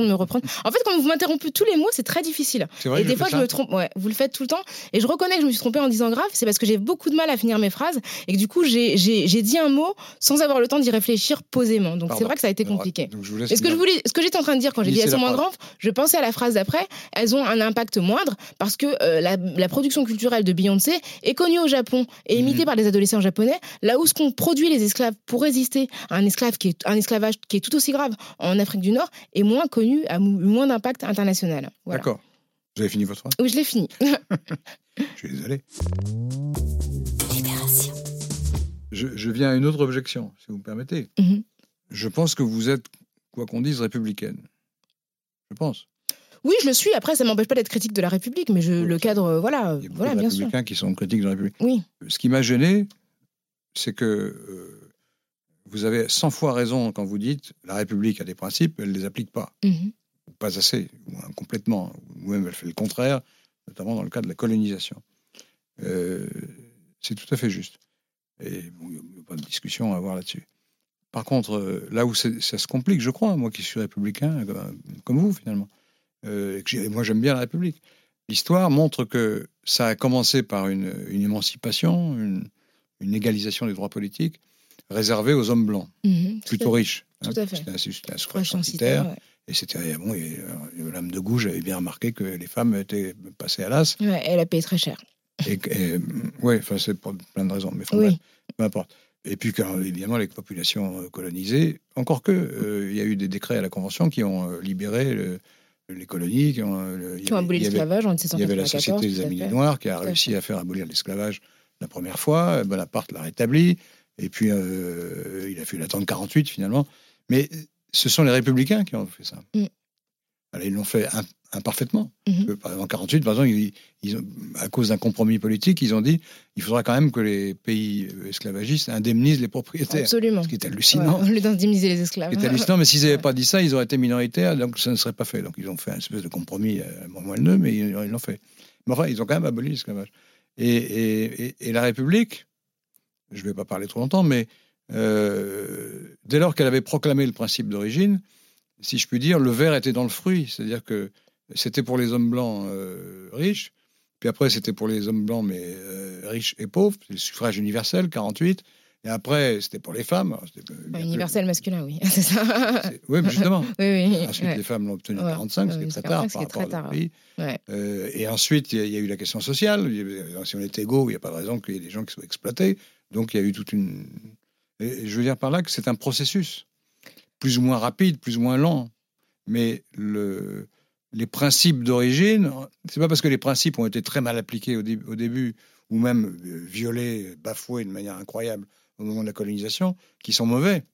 de me reprendre. En fait, quand vous m'interrompez tous les mots, c'est très difficile. Vrai, et des fois, je me trompe. Ouais, vous le faites tout le temps. Et je reconnais que je me suis trompée en disant grave. C'est parce que j'ai beaucoup de mal à finir mes phrases et que du coup, j'ai dit un mot sans avoir le temps d'y réfléchir posément. Donc, c'est vrai que ça a été compliqué. Donc je vous laisse Et ce que je voulais, ce que j'étais en train de dire quand j'ai dit elles sont moins grandes, je pensais à la phrase d'après. Elles ont un impact moindre parce que euh, la, la production culturelle de Beyoncé est connue au Japon et Mhm. imitée par les adolescents japonais. Là où ce qu'on produit les esclaves pour résister à un esclave qui est un esclavage qui est tout aussi grave en Afrique du Nord est moins connu, a moins d'impact international. Voilà. D'accord. Vous avez fini votre phrase? Oui, je l'ai fini. Je suis désolé. Je, je viens à une autre objection, si vous me permettez. Mhm. Je pense que vous êtes, quoi qu'on dise, républicaine. Je pense. Oui, je le suis. Après, ça m'empêche pas d'être critique de la République, mais je, Oui, le cadre, euh, voilà, Il y a beaucoup voilà, de bien sûr. républicains qui sont critiques de la République. Oui. Ce qui m'a gêné, c'est que euh, vous avez 100 fois raison quand vous dites la République a des principes, elle ne les applique pas. Mhm. Ou Pas assez, ou complètement. Ou même elle fait le contraire, notamment dans le cas de la colonisation. Euh, c'est tout à fait juste. Et bon, il n'y a pas de discussion à avoir là-dessus. Par contre, euh, là où ça se complique, je crois, moi qui suis républicain, euh, comme vous finalement, euh, et moi j'aime bien la République, l'histoire montre que ça a commencé par une, une émancipation, une, une égalisation des droits politiques réservée aux hommes blancs, Mhm, plutôt riches. Tout à fait. C'était suffrage Frage censitaire. Et c'était bon, et, euh, l'âme de gauche avait bien remarqué que les femmes étaient passées à l'as. ouais. Elle a payé très cher. Et, et, ouais, enfin, c'est pour plein de raisons, mais enfin, Oui. peu importe. Et puis, quand, évidemment, les populations euh, colonisées, encore que, euh, il y a eu des décrets à la Convention qui ont libéré le- les colonies, qui ont, le- Qui ont avait- aboli l'esclavage en Il y avait la 1794. Société des Amis. Noirs qui a réussi à faire abolir l'esclavage la première fois. Bonaparte l'a rétabli. Et puis, euh, il a fallu attendre 48 finalement. Mais ce sont les républicains qui ont fait ça. Mm. Alors, ils l'ont fait im- imparfaitement. Par exemple, en 48, par exemple, ils, ils ont- à cause d'un compromis politique, ils ont dit il faudra quand même que les pays esclavagistes indemnisent les propriétaires. Absolument. Ce qui est hallucinant. Ouais, d'indemniser les esclaves. Ce qui est hallucinant, mais s'ils n'avaient Ouais. pas dit ça, ils auraient été minoritaires, donc ça ne serait pas fait. Donc ils ont fait un espèce de compromis euh, moelleux, mais ils ils l'ont fait. Mais enfin, ils ont quand même aboli l'esclavage. Et, et- et- et la République, je ne vais pas parler trop longtemps, mais euh, dès lors qu'elle avait proclamé le principe d'origine, si je puis dire, le verre était dans le fruit. C'est-à-dire que c'était pour les hommes blancs euh, riches, puis après c'était pour les hommes blancs mais euh, riches et pauvres, le suffrage universel, 48. Et après, c'était pour les femmes. Plus- universel masculin, oui. C'est ça. Oui, mais justement. Oui, oui. Ensuite, ouais. les femmes l'ont obtenu en Ouais. 45, ce qui est très 45, tard par rapport pays. Ouais. Euh, et ensuite, il y, y a eu la question sociale. Si on est égaux, il n'y a pas de raison qu'il y ait des gens qui soient exploités. Donc, il y a eu toute une. et je veux dire par là que c'est un processus, plus ou moins rapide, plus ou moins lent. Mais le, les principes d'origine, c'est pas parce que les principes ont été très mal appliqués au, au début, ou même euh, violés, bafoués de manière incroyable au moment de la colonisation, qui sont mauvais.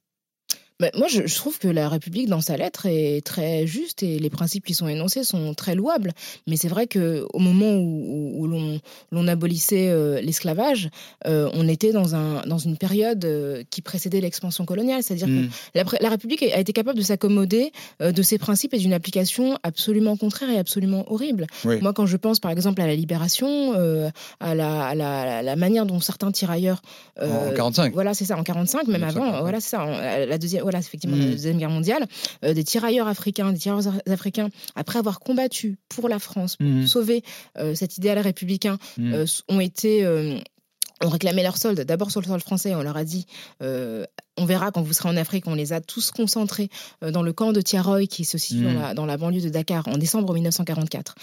Bah, moi, je, je trouve que la République, dans sa lettre, est très juste et les principes qui sont énoncés sont très louables. Mais c'est vrai qu'au moment où, l'on l'on abolissait euh, l'esclavage, euh, on était dans, un, dans une période euh, qui précédait l'expansion coloniale. C'est-à-dire Mm. que la, République a été capable de s'accommoder de ces principes et d'une application absolument contraire et absolument horrible. Oui. Moi, quand je pense par exemple à la libération, à, la, à la- la manière dont certains tirailleurs. En- euh, en 45. Voilà, c'est ça, en 45, même 1945. avant. Voilà, c'est ça, en- la deuxième, voilà, effectivement, Mm. la deuxième guerre mondiale. euh, des tirailleurs africains, des tirailleurs africains, après avoir combattu pour la France, pour Mhm. sauver euh, cet idéal républicain, Mm. euh, ont été. ont réclamé leur solde, d'abord sur le sol français, on leur a dit, euh, on verra quand vous serez en Afrique, on les a tous concentrés euh, dans le camp de Tiaroy qui se situe Mm. dans, la, dans la banlieue de Dakar en décembre 1944.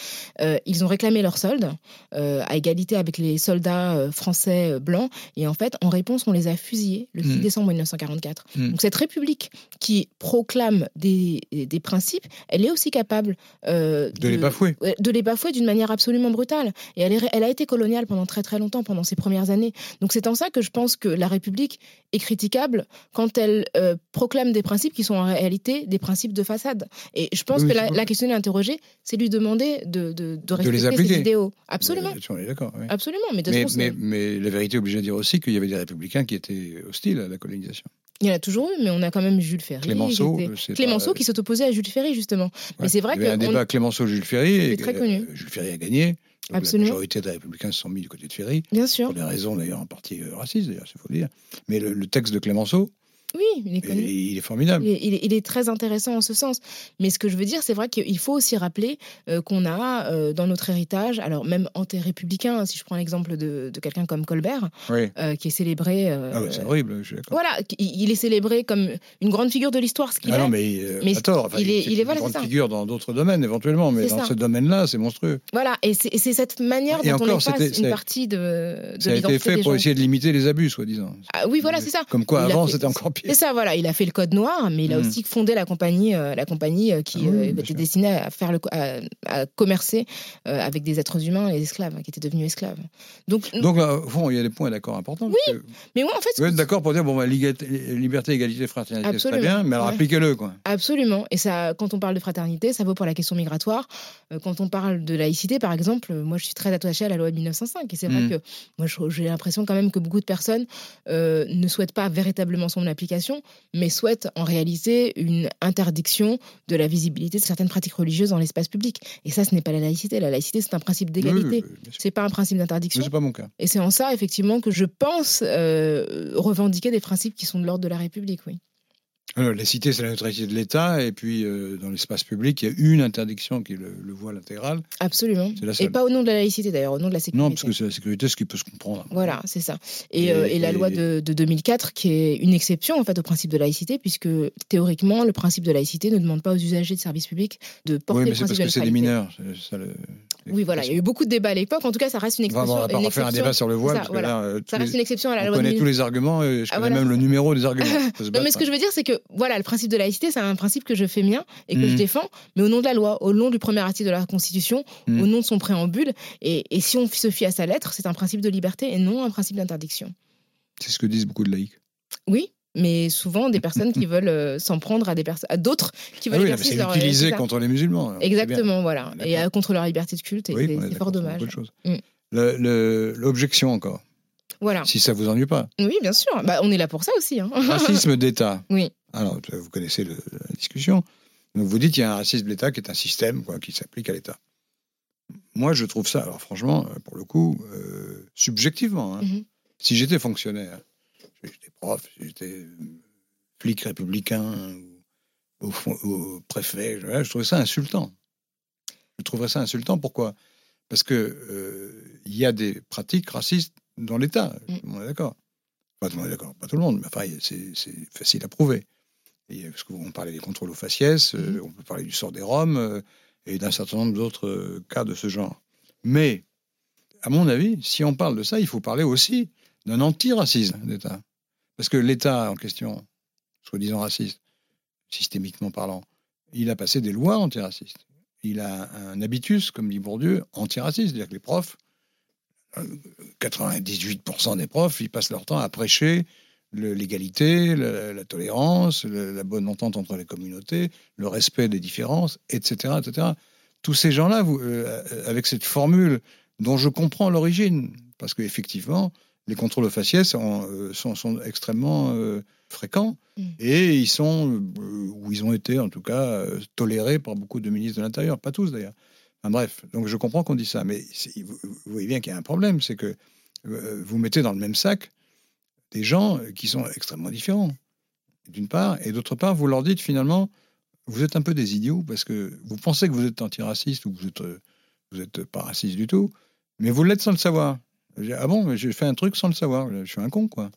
Euh, ils ont réclamé leur solde euh, à égalité avec les soldats français blancs et en fait, en réponse, on les a fusillés le 6 Mm. décembre 1944. Mm. Donc cette République qui proclame des, des principes, elle est aussi capable euh, De les bafouer. De les bafouer d'une manière absolument brutale. Et elle, est- elle a été coloniale pendant très très longtemps, pendant ses premières années. Donc c'est en ça que je pense que la République est critiquable quand elle euh, proclame des principes qui sont en réalité des principes de façade. Et je pense Oui, que la, la question à interroger, c'est lui demander de, de, de les respecter appliquer. ces idéaux. Absolument. Là-dessus, on est d'accord. oui. Absolument. Mais, de Mais, façon, mais, mais la vérité oblige à dire aussi qu'il y avait des républicains qui étaient hostiles à la colonisation. il y en a toujours eu, mais on a quand même Jules Ferry. Clémenceau, qui était- euh, Clémenceau pas- qui s'est opposé à Jules Ferry, justement. Mais Ouais. c'est vrai Il y avait un on- débat Clémenceau-Jules Ferry. Et très connu. euh, Jules Ferry a gagné. Absolument. La majorité des républicains se sont mis du côté de Ferry, Bien sûr. pour des raisons d'ailleurs en partie euh, racistes, d'ailleurs, il faut le dire. Mais le, le texte de Clémenceau, Oui, il est il formidable. Il est, il est- il est très intéressant en ce sens. Mais ce que je veux dire, c'est vrai qu'il faut aussi rappeler euh, qu'on a euh, dans notre héritage, alors même anti-républicain, hein, si je prends l'exemple de, de quelqu'un comme Colbert, Oui. euh, qui est célébré. Ah ouais, c'est horrible, je suis d'accord. voilà, il, il est célébré comme une grande figure de l'histoire, ce qu'il Ah est. non, mais, Mais pas tort. Enfin, il est- il est- une voilà, grande ça. figure dans d'autres domaines, éventuellement, mais dans ça. ce domaine-là, c'est monstrueux. Voilà, et c'est et c'est cette manière Et dont on encore, efface une partie de, de Ça a été fait pour gens. essayer de limiter les abus, soi-disant. Ah oui, voilà, c'est ça. Comme quoi, avant, c'était encore pire. C'est ça, voilà. Il a fait le code noir, mais il a Mm. aussi fondé la compagnie, euh, la compagnie euh, qui Ah oui, euh, bien était sûr. destinée à faire le, à, à commercer avec des êtres humains et esclaves, qui étaient devenus esclaves. Donc, Donc, là, au fond, il y a des points d'accord importants. Oui, que mais moi, en fait, Vous êtes d'accord pour dire, bon, bah, liberté, égalité, fraternité, c'est très bien, mais alors ouais. appliquez-le, quoi. Absolument. Et ça, quand on parle de fraternité, ça vaut pour la question migratoire. Quand on parle de laïcité, par exemple, moi, je suis très attachée à la loi de 1905. Et c'est vrai Mm. que moi, j'ai l'impression quand même que beaucoup de personnes euh, ne souhaitent pas véritablement son application, mais souhaitent en réaliser une interdiction de la visibilité de certaines pratiques religieuses dans l'espace public. Et ça, ce n'est pas la laïcité. La laïcité, c'est un principe d'égalité. Oui. C'est pas un principe d'interdiction. c'est pas mon cas. Et c'est en ça, effectivement, que je pense euh, revendiquer des principes qui sont de l'ordre de la République, oui. Alors, la cité, c'est la neutralité de l'État, et puis euh, dans l'espace public, il y a une interdiction qui est le, le voile intégral. Absolument. C'est la Et pas au nom de la laïcité, d'ailleurs, au nom de la sécurité. Non, parce que c'est la sécurité, ce qui peut se comprendre. Voilà, c'est ça. Et, Et- euh, et la et- loi de, de 2004, qui est une exception en fait au principe de laïcité, puisque théoriquement, le principe de laïcité ne demande pas aux usagers de services publics de porter Oui, mais le c'est parce de que c'est des mineurs. ça le- Oui, voilà, il y a eu beaucoup de débats à l'époque. En tout cas, ça reste une exception. on va pas une refaire un exception- débat sur le voile, ça, parce que voilà. là, tous Ça reste les- une exception à la on loi de connaît 2000. tous les arguments, et je Ah, connais voilà, même le numéro des arguments. Non, mais ce que je veux dire, c'est que voilà, le principe de laïcité, c'est un principe que je fais mien et que je défends, mais au nom de la loi, au nom du premier article de la Constitution, Mhm. au nom de son préambule. Et, et si on se fie à sa lettre, c'est un principe de liberté et non un principe d'interdiction. C'est ce que disent beaucoup de laïcs. Oui, mais souvent des personnes qui veulent euh, s'en prendre à des personnes, à d'autres qui Ah veulent oui, mais exercer c'est leur- utilisé contre les musulmans. alors, bien. Exactement, voilà, et euh, contre leur liberté de culte, et Oui, c'est fort dommage. Mm. Le- le- L'objection encore, Voilà. si ça vous ennuie pas. Oui, bien sûr. Bah, on est là pour ça aussi. hein. Racisme d'État. Oui. Alors, vous connaissez le- la discussion. Donc, vous dites qu'il y a un racisme d'État qui est un système quoi, qui s'applique à l'État. Moi, je trouve ça, alors franchement, euh, pour le coup, euh, subjectivement, hein, Mhm. si j'étais fonctionnaire, j'étais prof, si j'étais euh, flic républicain ou préfet, je, je trouverais ça insultant. Je trouverais ça insultant. Pourquoi? Parce que euh, il y a des pratiques racistes dans l'État. Mm. Tout le monde est d'accord. Pas tout le monde est d'accord, pas tout le monde, mais enfin, c'est facile à prouver. Et, parce qu'on parlait des contrôles aux faciès, euh, on peut parler du sort des Roms euh, et d'un certain nombre d'autres euh, cas de ce genre. Mais, à mon avis, si on parle de ça, il faut parler aussi d'un antiracisme d'État. Parce que l'État en question, soi-disant raciste, systémiquement parlant, il a passé des lois antiracistes. Il a un habitus, comme dit Bourdieu, antiraciste. C'est-à-dire que les profs, euh, 98% des profs, ils passent leur temps à prêcher l'égalité, la, tolérance, la bonne entente entre les communautés, le respect des différences, etc. etc. Tous ces gens-là, vous, euh, avec cette formule dont je comprends l'origine, parce qu'effectivement, les contrôles aux faciès sont, euh, sont, sont extrêmement euh, fréquents Mm. et ils sont, euh, ou ils ont été en tout cas, euh, tolérés par beaucoup de ministres de l'Intérieur, pas tous d'ailleurs. Enfin, bref, donc je comprends qu'on dit ça, mais vous, vous voyez bien qu'il y a un problème, c'est que vous mettez dans le même sac des gens qui sont extrêmement différents, d'une part, et d'autre part, vous leur dites finalement, vous êtes un peu des idiots parce que vous pensez que vous êtes antiraciste ou que vous êtes, vous êtes pas raciste du tout, mais vous l'êtes sans le savoir. Ah bon, mais j'ai fait un truc sans le savoir, je suis un con, quoi.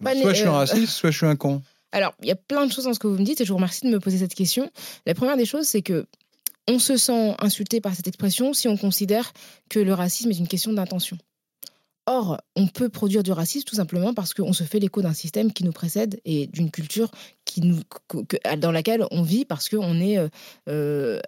Bah, soit mais, je suis un euh, raciste, soit je suis un con. Alors, il y a plein de choses dans ce que vous me dites et je vous remercie de me poser cette question. La première des choses, c'est que on se sent insulté par cette expression si on considère que le racisme est une question d'intention. Or, on peut produire du racisme tout simplement parce qu'on se fait l'écho d'un système qui nous précède et d'une culture dans laquelle on vit parce qu'on est, euh, euh,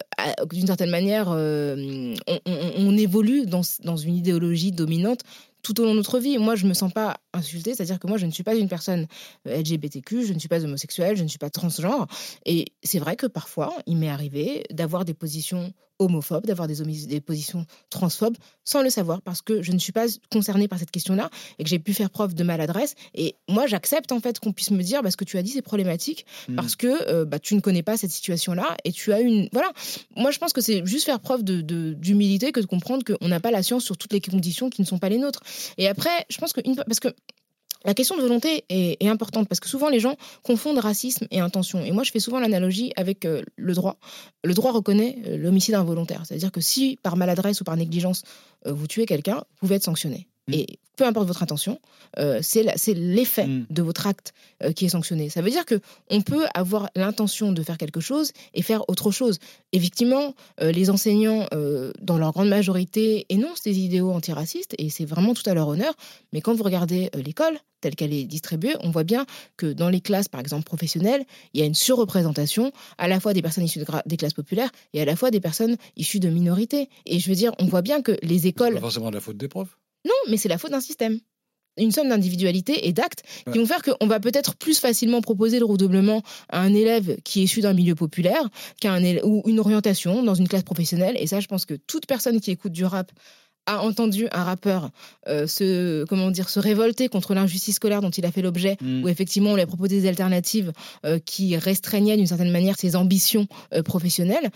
d'une certaine manière, euh, on, évolue dans, dans une idéologie dominante tout au long de notre vie. Moi, je me sens pas insultée, c'est-à-dire que moi, je ne suis pas une personne LGBTQ, je ne suis pas homosexuelle, je ne suis pas transgenre. Et c'est vrai que parfois, il m'est arrivé d'avoir des positions homophobes, d'avoir des, des, positions transphobes, sans le savoir, parce que je ne suis pas concernée par cette question-là et que j'ai pu faire preuve de maladresse. Et moi, j'accepte en fait qu'on puisse me dire, bah, ce que tu as dit, c'est problématique, mmh. parce que euh, bah, tu ne connais pas cette situation-là et tu as une... Voilà, moi, je pense que c'est juste faire preuve d'humilité de, que de comprendre qu'on n'a pas la science sur toutes les conditions qui ne sont pas les nôtres. Et après, je pense que... Une... Parce que la question de volonté est, importante parce que souvent les gens confondent racisme et intention. Et moi, je fais souvent l'analogie avec euh, le droit. Le droit reconnaît euh, l'homicide involontaire. C'est-à-dire que si par maladresse ou par négligence, euh, vous tuez quelqu'un, vous pouvez être sanctionné. Mm. Et peu importe votre intention, c'est l'effet mm. de votre acte qui est sanctionné. Ça veut dire que on peut avoir l'intention de faire quelque chose et faire autre chose. Effectivement, les enseignants, dans leur grande majorité, énoncent des idéaux antiracistes et c'est vraiment tout à leur honneur. Mais quand vous regardez l'école, telle qu'elle est distribuée, on voit bien que dans les classes, par exemple professionnelles, il y a une surreprésentation à la fois des personnes issues des classes populaires et à la fois des personnes issues de minorités. Et je veux dire, on voit bien que les écoles... Pas forcément la faute des profs. Non, mais c'est la faute d'un système une somme d'individualité et d'actes qui vont faire qu'on va peut-être plus facilement proposer le redoublement à un élève qui est issu d'un milieu populaire qu'à un ou une orientation dans une classe professionnelle. Et ça, je pense que toute personne qui écoute du rap a entendu un rappeur euh, se, comment dire, se révolter contre l'injustice scolaire dont il a fait l'objet, mm. où effectivement on lui a proposé des alternatives euh, qui restreignaient d'une certaine manière ses ambitions euh, professionnelles,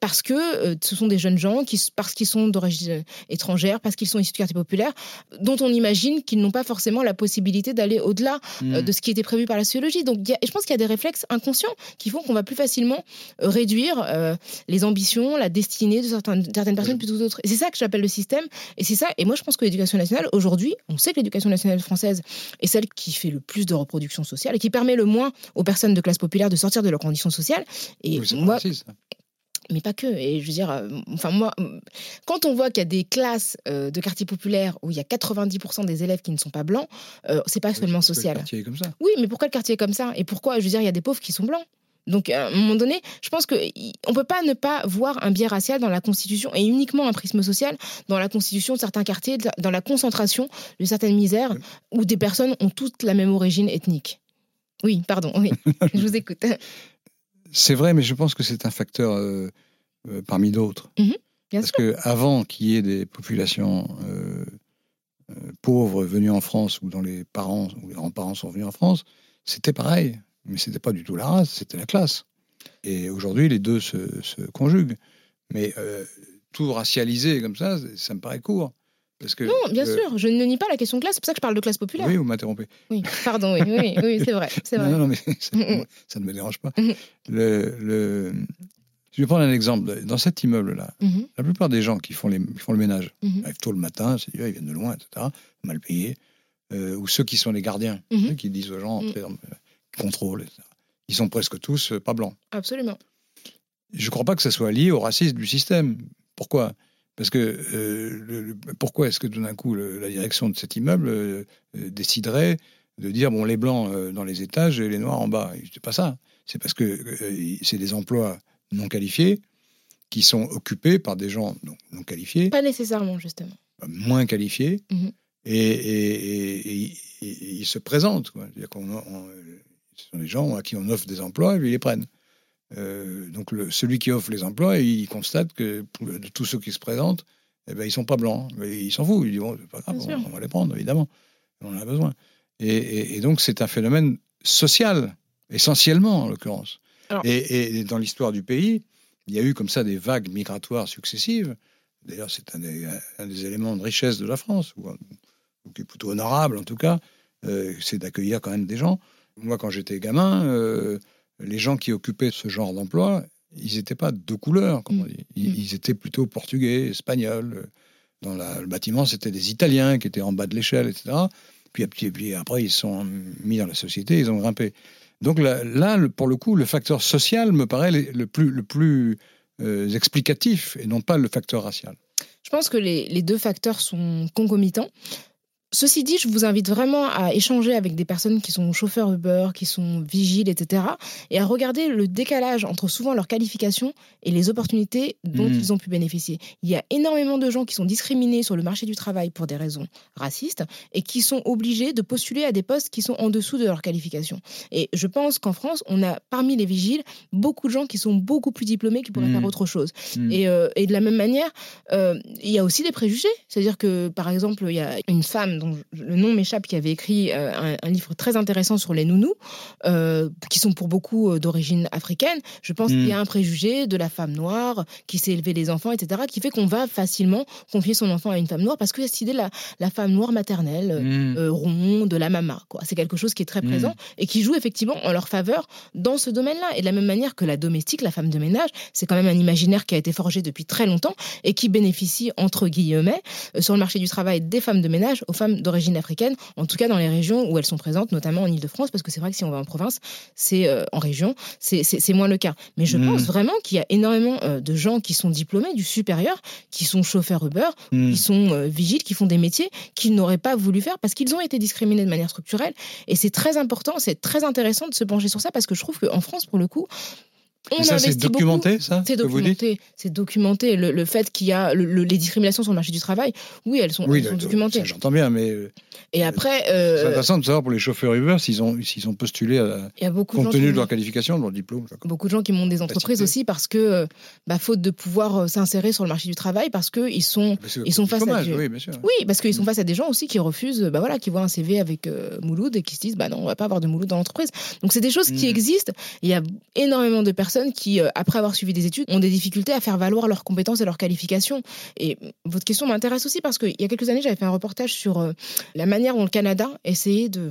parce que ce sont des jeunes gens qui, parce qu'ils sont d'origine étrangère, parce qu'ils sont issus de quartiers populaires, dont on imagine qu'ils n'ont pas forcément la possibilité d'aller au-delà mm. de ce qui était prévu par la sociologie. Donc je pense qu'il y a des réflexes inconscients qui font qu'on va plus facilement réduire les ambitions, la destinée de certaines, certaines personnes plutôt que d'autres. C'est ça que j'appelle le système. Et c'est ça. Et moi, je pense que l'éducation nationale, aujourd'hui, on sait que l'éducation nationale française est celle qui fait le plus de reproduction sociale et qui permet le moins aux personnes de classe populaire de sortir de leurs conditions sociales. Et moi. mais pas que. Et je veux dire, euh, enfin moi, quand on voit qu'il y a des classes euh, de quartiers populaires où il y a 90% des élèves qui ne sont pas blancs, euh, c'est pas seulement social. Le quartier est comme ça. Oui, mais pourquoi le quartier est comme ça? Et pourquoi, je veux dire, il y a des pauvres qui sont blancs? Donc, à un moment donné, je pense qu'on ne peut pas ne pas voir un biais racial dans la Constitution et uniquement un prisme social dans la Constitution de certains quartiers, dans la concentration de certaines misères où des personnes ont toutes la même origine ethnique. Oui, pardon, oui, je vous écoute. C'est vrai, mais je pense que c'est un facteur euh, euh, parmi d'autres. Mhm, Parce qu'avant qu'il y ait des populations euh, pauvres venues en France ou dont les parents ou les grands-parents sont venus en France, c'était pareil mais c'était pas du tout la race, c'était la classe. Et aujourd'hui, les deux se, se conjuguent. Mais euh, tout racialisé comme ça, ça me paraît court. Parce que, non, bien sûr, je ne nie pas la question de classe, c'est pour ça que je parle de classe populaire. Oui, vous m'interrompez. Oui, pardon, oui, oui, oui c'est vrai, c'est vrai. Non, non, mais ça, ne me dérange pas. le, le, je vais prendre un exemple. Dans cet immeuble-là, mhm. la plupart des gens qui font, les, font le ménage mhm. arrivent tôt le matin, ils viennent de loin, etc., mal payés, euh, ou ceux qui sont les gardiens, mhm. qui disent aux gens, contrôle. Ils sont presque tous euh, pas blancs. Absolument. Je ne crois pas que ça soit lié au racisme du système. Pourquoi? Parce que euh, pourquoi est-ce que tout d'un coup la direction de cet immeuble euh, déciderait de dire bon les blancs dans les étages et les noirs en bas? C'est pas ça. C'est parce que c'est des emplois non qualifiés qui sont occupés par des gens non, qualifiés. Pas nécessairement justement. Moins qualifiés. Mhm. Et, ils se présentent. Quoi. Ce sont des gens à qui on offre des emplois et puis ils les prennent. Euh, donc le, celui qui offre les emplois, il constate que de tous ceux qui se présentent, eh ben, ils sont pas blancs. Mais il s'en fout. Il dit bon, c'est pas grave, on, va les prendre, évidemment. On en a besoin. Et, donc c'est un phénomène social, essentiellement en l'occurrence. Et, dans l'histoire du pays, il y a eu comme ça des vagues migratoires successives. D'ailleurs, c'est un, des éléments de richesse de la France, ou, qui est plutôt honorable en tout cas, euh, c'est d'accueillir quand même des gens. Moi, quand j'étais gamin, euh, les gens qui occupaient ce genre d'emploi, ils n'étaient pas de couleur, comme on dit. Mm. Ils, étaient plutôt portugais, espagnols. Dans le bâtiment, c'était des Italiens qui étaient en bas de l'échelle, etc. Puis, puis, après, ils sont mis dans la société, ils ont grimpé. Donc là, pour le coup, le facteur social me paraît le, plus, le plus euh, explicatif et non pas le facteur racial. Je pense que les, les deux facteurs sont concomitants. Ceci dit, je vous invite vraiment à échanger avec des personnes qui sont chauffeurs Uber, qui sont vigiles, etc. Et à regarder le décalage entre souvent leurs qualifications et les opportunités dont Mm. ils ont pu bénéficier. Il y a énormément de gens qui sont discriminés sur le marché du travail pour des raisons racistes et qui sont obligés de postuler à des postes qui sont en dessous de leurs qualifications. Et je pense qu'en France, on a parmi les vigiles beaucoup de gens qui sont beaucoup plus diplômés qui pourraient Mm. faire autre chose. Mm. Et, euh, et de la même manière, euh, il y a aussi des préjugés. C'est-à-dire que, par exemple, il y a une femme dont je- le nom m'échappe qui avait écrit euh, un, un livre très intéressant sur les nounous, euh, qui sont pour beaucoup euh, d'origine africaine. Je pense qu'il y a un préjugé de la femme noire qui sait élever les enfants, etc., qui fait qu'on va facilement confier son enfant à une femme noire parce qu'il y a cette idée de la, la femme noire maternelle. euh, Mm. euh, ronde, de la mama. Quoi. C'est quelque chose qui est très Mm. présent et qui joue effectivement en leur faveur dans ce domaine-là. Et de la même manière que la domestique, la femme de ménage, c'est quand même un imaginaire qui a été forgé depuis très longtemps et qui bénéficie, entre guillemets, sur le marché du travail des femmes de ménage aux femmes d'origine africaine, en tout cas dans les régions où elles sont présentes, notamment en Ile-de-France, parce que c'est vrai que si on va en province, c'est euh, en région, c'est- moins le cas. Mais je Mm. pense vraiment qu'il y a énormément euh, de gens qui sont diplômés du supérieur, qui sont chauffeurs Uber, Mm. qui sont euh, vigiles, qui font des métiers qu'ils n'auraient pas voulu faire parce qu'ils ont été discriminés de manière structurelle. Et c'est très important, c'est très intéressant de se pencher sur ça parce que je trouve qu'en France, pour le coup, ça, c'est beaucoup. documenté, ça C'est documenté, c'est documenté. Le, le fait qu'il y a le- le- les discriminations sur le marché du travail, oui, elles sont, Oui, elles sont donc, documentées. j'entends bien, mais euh, Et après, c'est euh, intéressant de savoir pour les chauffeurs Uber s'ils ont, s'ils ont postulé à- il y a beaucoup de compte gens tenu qui de leur qualification, de leur diplôme. beaucoup de gens qui montent des entreprises aussi parce que, euh, bah, faute de pouvoir s'insérer sur le marché du travail, parce qu'ils sont c'est Ils sont face à chômage. Oui, bien sûr. Oui, parce qu'ils sont Mm. face à des gens aussi qui refusent, bah voilà, qui voient un CV avec euh, Mouloud et qui se disent, bah non, on va pas avoir de Mouloud dans l'entreprise. Donc c'est des choses qui Mm. existent. Il y a énormément de personnes qui, euh, après avoir suivi des études, ont des difficultés à faire valoir leurs compétences et leurs qualifications. Et votre question m'intéresse aussi parce qu'il y a quelques années, j'avais fait un reportage sur euh, la manière dont le Canada essayait de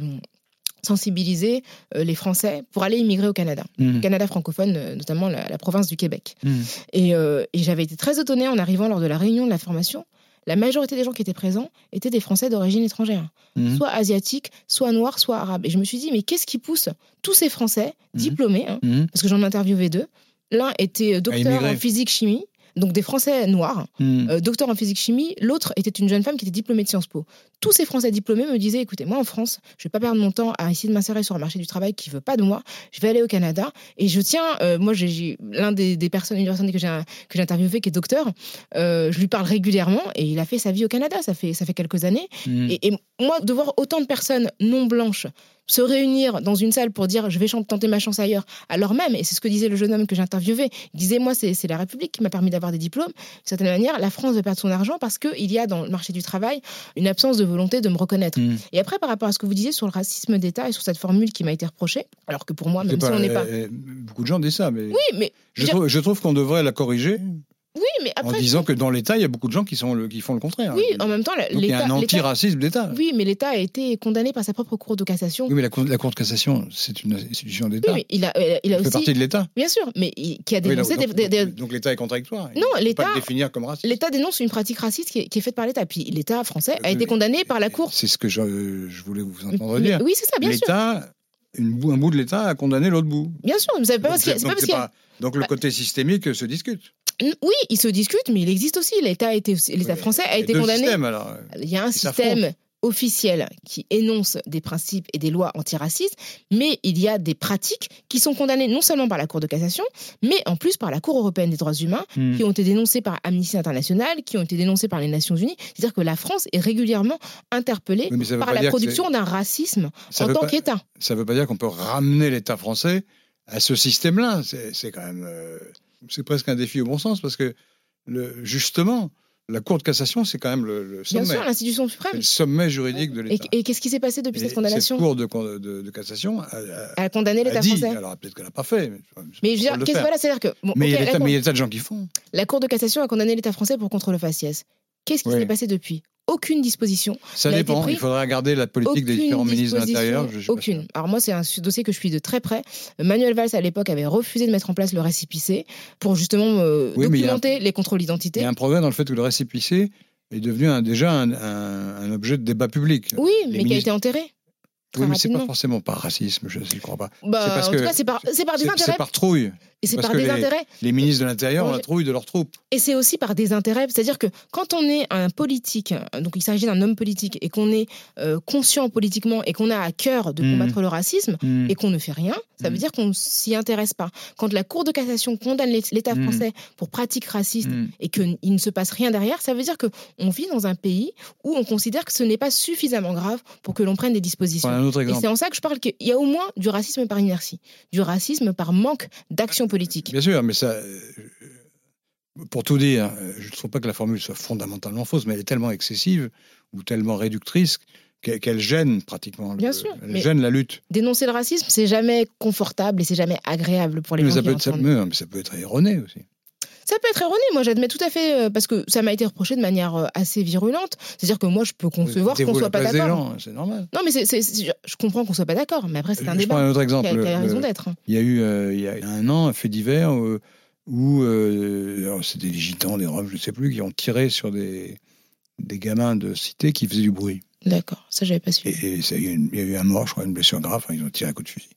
sensibiliser euh, les Français pour aller immigrer au Canada. Au Canada francophone, notamment la, la province du Québec. Mm. Et, euh, et j'avais été très étonnée en arrivant lors de la réunion de la formation. La majorité des gens qui étaient présents étaient des Français d'origine étrangère, Mm. soit asiatiques, soit noirs, soit arabes. Et je me suis dit, mais qu'est-ce qui pousse tous ces Français Mhm. diplômés, hein, Mm. parce que j'en ai interviewé deux, l'un était docteur en physique-chimie, donc des Français noirs, Mm. euh, docteur en physique-chimie, l'autre était une jeune femme qui était diplômée de Sciences Po. Tous ces Français diplômés me disaient, écoutez, moi en France, je vais pas perdre mon temps à essayer de m'insérer sur un marché du travail qui veut pas de moi, je vais aller au Canada, et je tiens, euh, moi j'ai- l'un des, des personnes, une personne que j'ai que j'ai interviewé qui est docteur, euh, je lui parle régulièrement, et il a fait sa vie au Canada, ça fait, ça fait quelques années, Mm. et, et moi, de voir autant de personnes non blanches se réunir dans une salle pour dire je vais tenter ma chance ailleurs, alors même, et c'est ce que disait le jeune homme que j'interviewais, il disait moi c'est la République qui m'a permis d'avoir des diplômes, d'une certaine manière, la France va perdre son argent parce qu'il y a dans le marché du travail une absence de volonté de me reconnaître. Mm. Et après, par rapport à ce que vous disiez sur le racisme d'État et sur cette formule qui m'a été reprochée, alors que pour moi, même si pas- on n'est pas... euh, Beaucoup de gens disent ça, mais Oui, mais, je, trouve, je trouve qu'on devrait la corriger oui, mais en disant que dans l'État, il y a beaucoup de gens qui, sont le, qui font le contraire. Oui, en même temps, il y a un antiracisme d'État. Oui, mais l'État a été condamné par sa propre cour de cassation. Oui, mais la Cour, la Cour de cassation, c'est une institution Oui, d'État. mais il a, euh, il a Elle fait partie de l'État. Bien sûr, mais il- qui a Oui, dénoncé donc, des- donc- donc l'État est contradictoire. Il Non, l'État- pas le définir comme raciste. L'État dénonce une pratique raciste qui est, qui est faite par l'État. Puis l'État français a Oui, été condamné par la Cour. C'est ce que je, je voulais vous entendre Mais- dire. oui, c'est ça, bien sûr. L'État, une un bout de l'État a condamné l'autre bout. Bien sûr, vous savez pas Donc, parce qu'il y a- donc le Bah- côté systémique se discute. Oui, il se discute, mais il existe aussi. L'État Oui, français a été condamné. systèmes, alors. Il y a un système officiel qui énonce des principes et des lois antiracistes, mais il y a des pratiques qui sont condamnées non seulement par la Cour de cassation, mais en plus par la Cour européenne des droits humains, Hmm. qui ont été dénoncées par Amnesty International, qui ont été dénoncées par les Nations Unies. C'est-à-dire que la France est régulièrement interpellée Oui, par la production d'un racisme Ça en tant qu'État. Ça ne veut pas dire qu'on peut ramener l'État français à ce système-là. C'est c'est quand même. euh, c'est presque un défi au bon sens, parce que, le, justement, la Cour de cassation, c'est quand même le, le Bien sommet. sûr, l'institution suprême. le sommet juridique de l'État. et qu'est-ce qui s'est passé depuis Et cette condamnation Cour de, de- de cassation a, a- Elle a condamné l'État français. alors peut-être qu'elle n'a pas fait, mais, Mais je veux dire, qu'est-ce voilà, c'est-à-dire que bon, mais il y a des la, tas- cour, mais il y a des tas de gens qui font. la Cour de cassation a condamné l'État français pour contre le faciès. Qu'est-ce qui Oui. s'est passé depuis? Aucune disposition. Ça Il dépend. Il faudrait regarder la politique des différents ministres de l'Intérieur. Aucune. Alors moi, c'est un dossier que je suis de très près. Manuel Valls, à l'époque, avait refusé de mettre en place le récipicé pour justement euh, Oui, il un- documenter les contrôles Il d'identité. y a un progrès dans le fait que le récépissé est devenu un- déjà un, objet de débat public. Oui, Les mais qui a été enterré. Oui, mais c'est pas forcément par racisme, je ne crois pas. Bah, c'est parce en que- tout cas, c'est par, c'est par des C'est intérêts. c'est par trouille. Et c'est par des les- intérêts. Les ministres de l'Intérieur ont la trouille de leurs troupes. Et c'est aussi par des intérêts. C'est-à-dire que quand on est un politique, donc il s'agit d'un homme politique, et qu'on est euh, conscient politiquement et qu'on a à cœur de Mhm. combattre le racisme, Mm. et qu'on ne fait rien, ça veut Mhm. dire qu'on s'y intéresse pas. Quand la Cour de cassation condamne l'É- l'État français pour pratiques racistes et qu'il ne se passe rien derrière, ça veut dire qu'on vit dans un pays où on considère que ce n'est pas suffisamment grave pour que l'on prenne des dispositions. Prends un autre Et c'est en ça que je parle qu'il y a au moins du racisme par inertie, du racisme par manque d'action Bien sûr, mais ça. euh, Pour tout dire, euh, je ne trouve pas que la formule soit fondamentalement fausse, mais elle est tellement excessive ou tellement réductrice qu'elle gêne pratiquement. le- Bien sûr, Elle gêne la lutte. Dénoncer le racisme, c'est jamais confortable et c'est jamais agréable pour les Mais gens ça, qui peut être, mais ça peut être erroné aussi. Ça peut être erroné, moi j'admets tout à fait, euh, parce que ça m'a été reproché de manière euh, assez virulente. C'est-à-dire que moi je peux concevoir qu'on Dévouer soit pas d'accord. gens, c'est normal. Non, mais c'est, c'est- c'est- je comprends qu'on soit pas d'accord, mais après c'est un je prends débat un autre qui exemple. a, qui a Le- raison d'être. hein. Il y a eu, euh, il y a un an, un fait divers euh, où euh, alors, c'était des gitans, des roms, je ne sais plus, qui ont tiré sur des, des gamins de cité qui faisaient du bruit. D'accord, ça j'avais pas suivi. et ça, il, y a une- il y a eu un mort, je crois, une blessure grave, enfin, ils ont tiré un coup de fusil.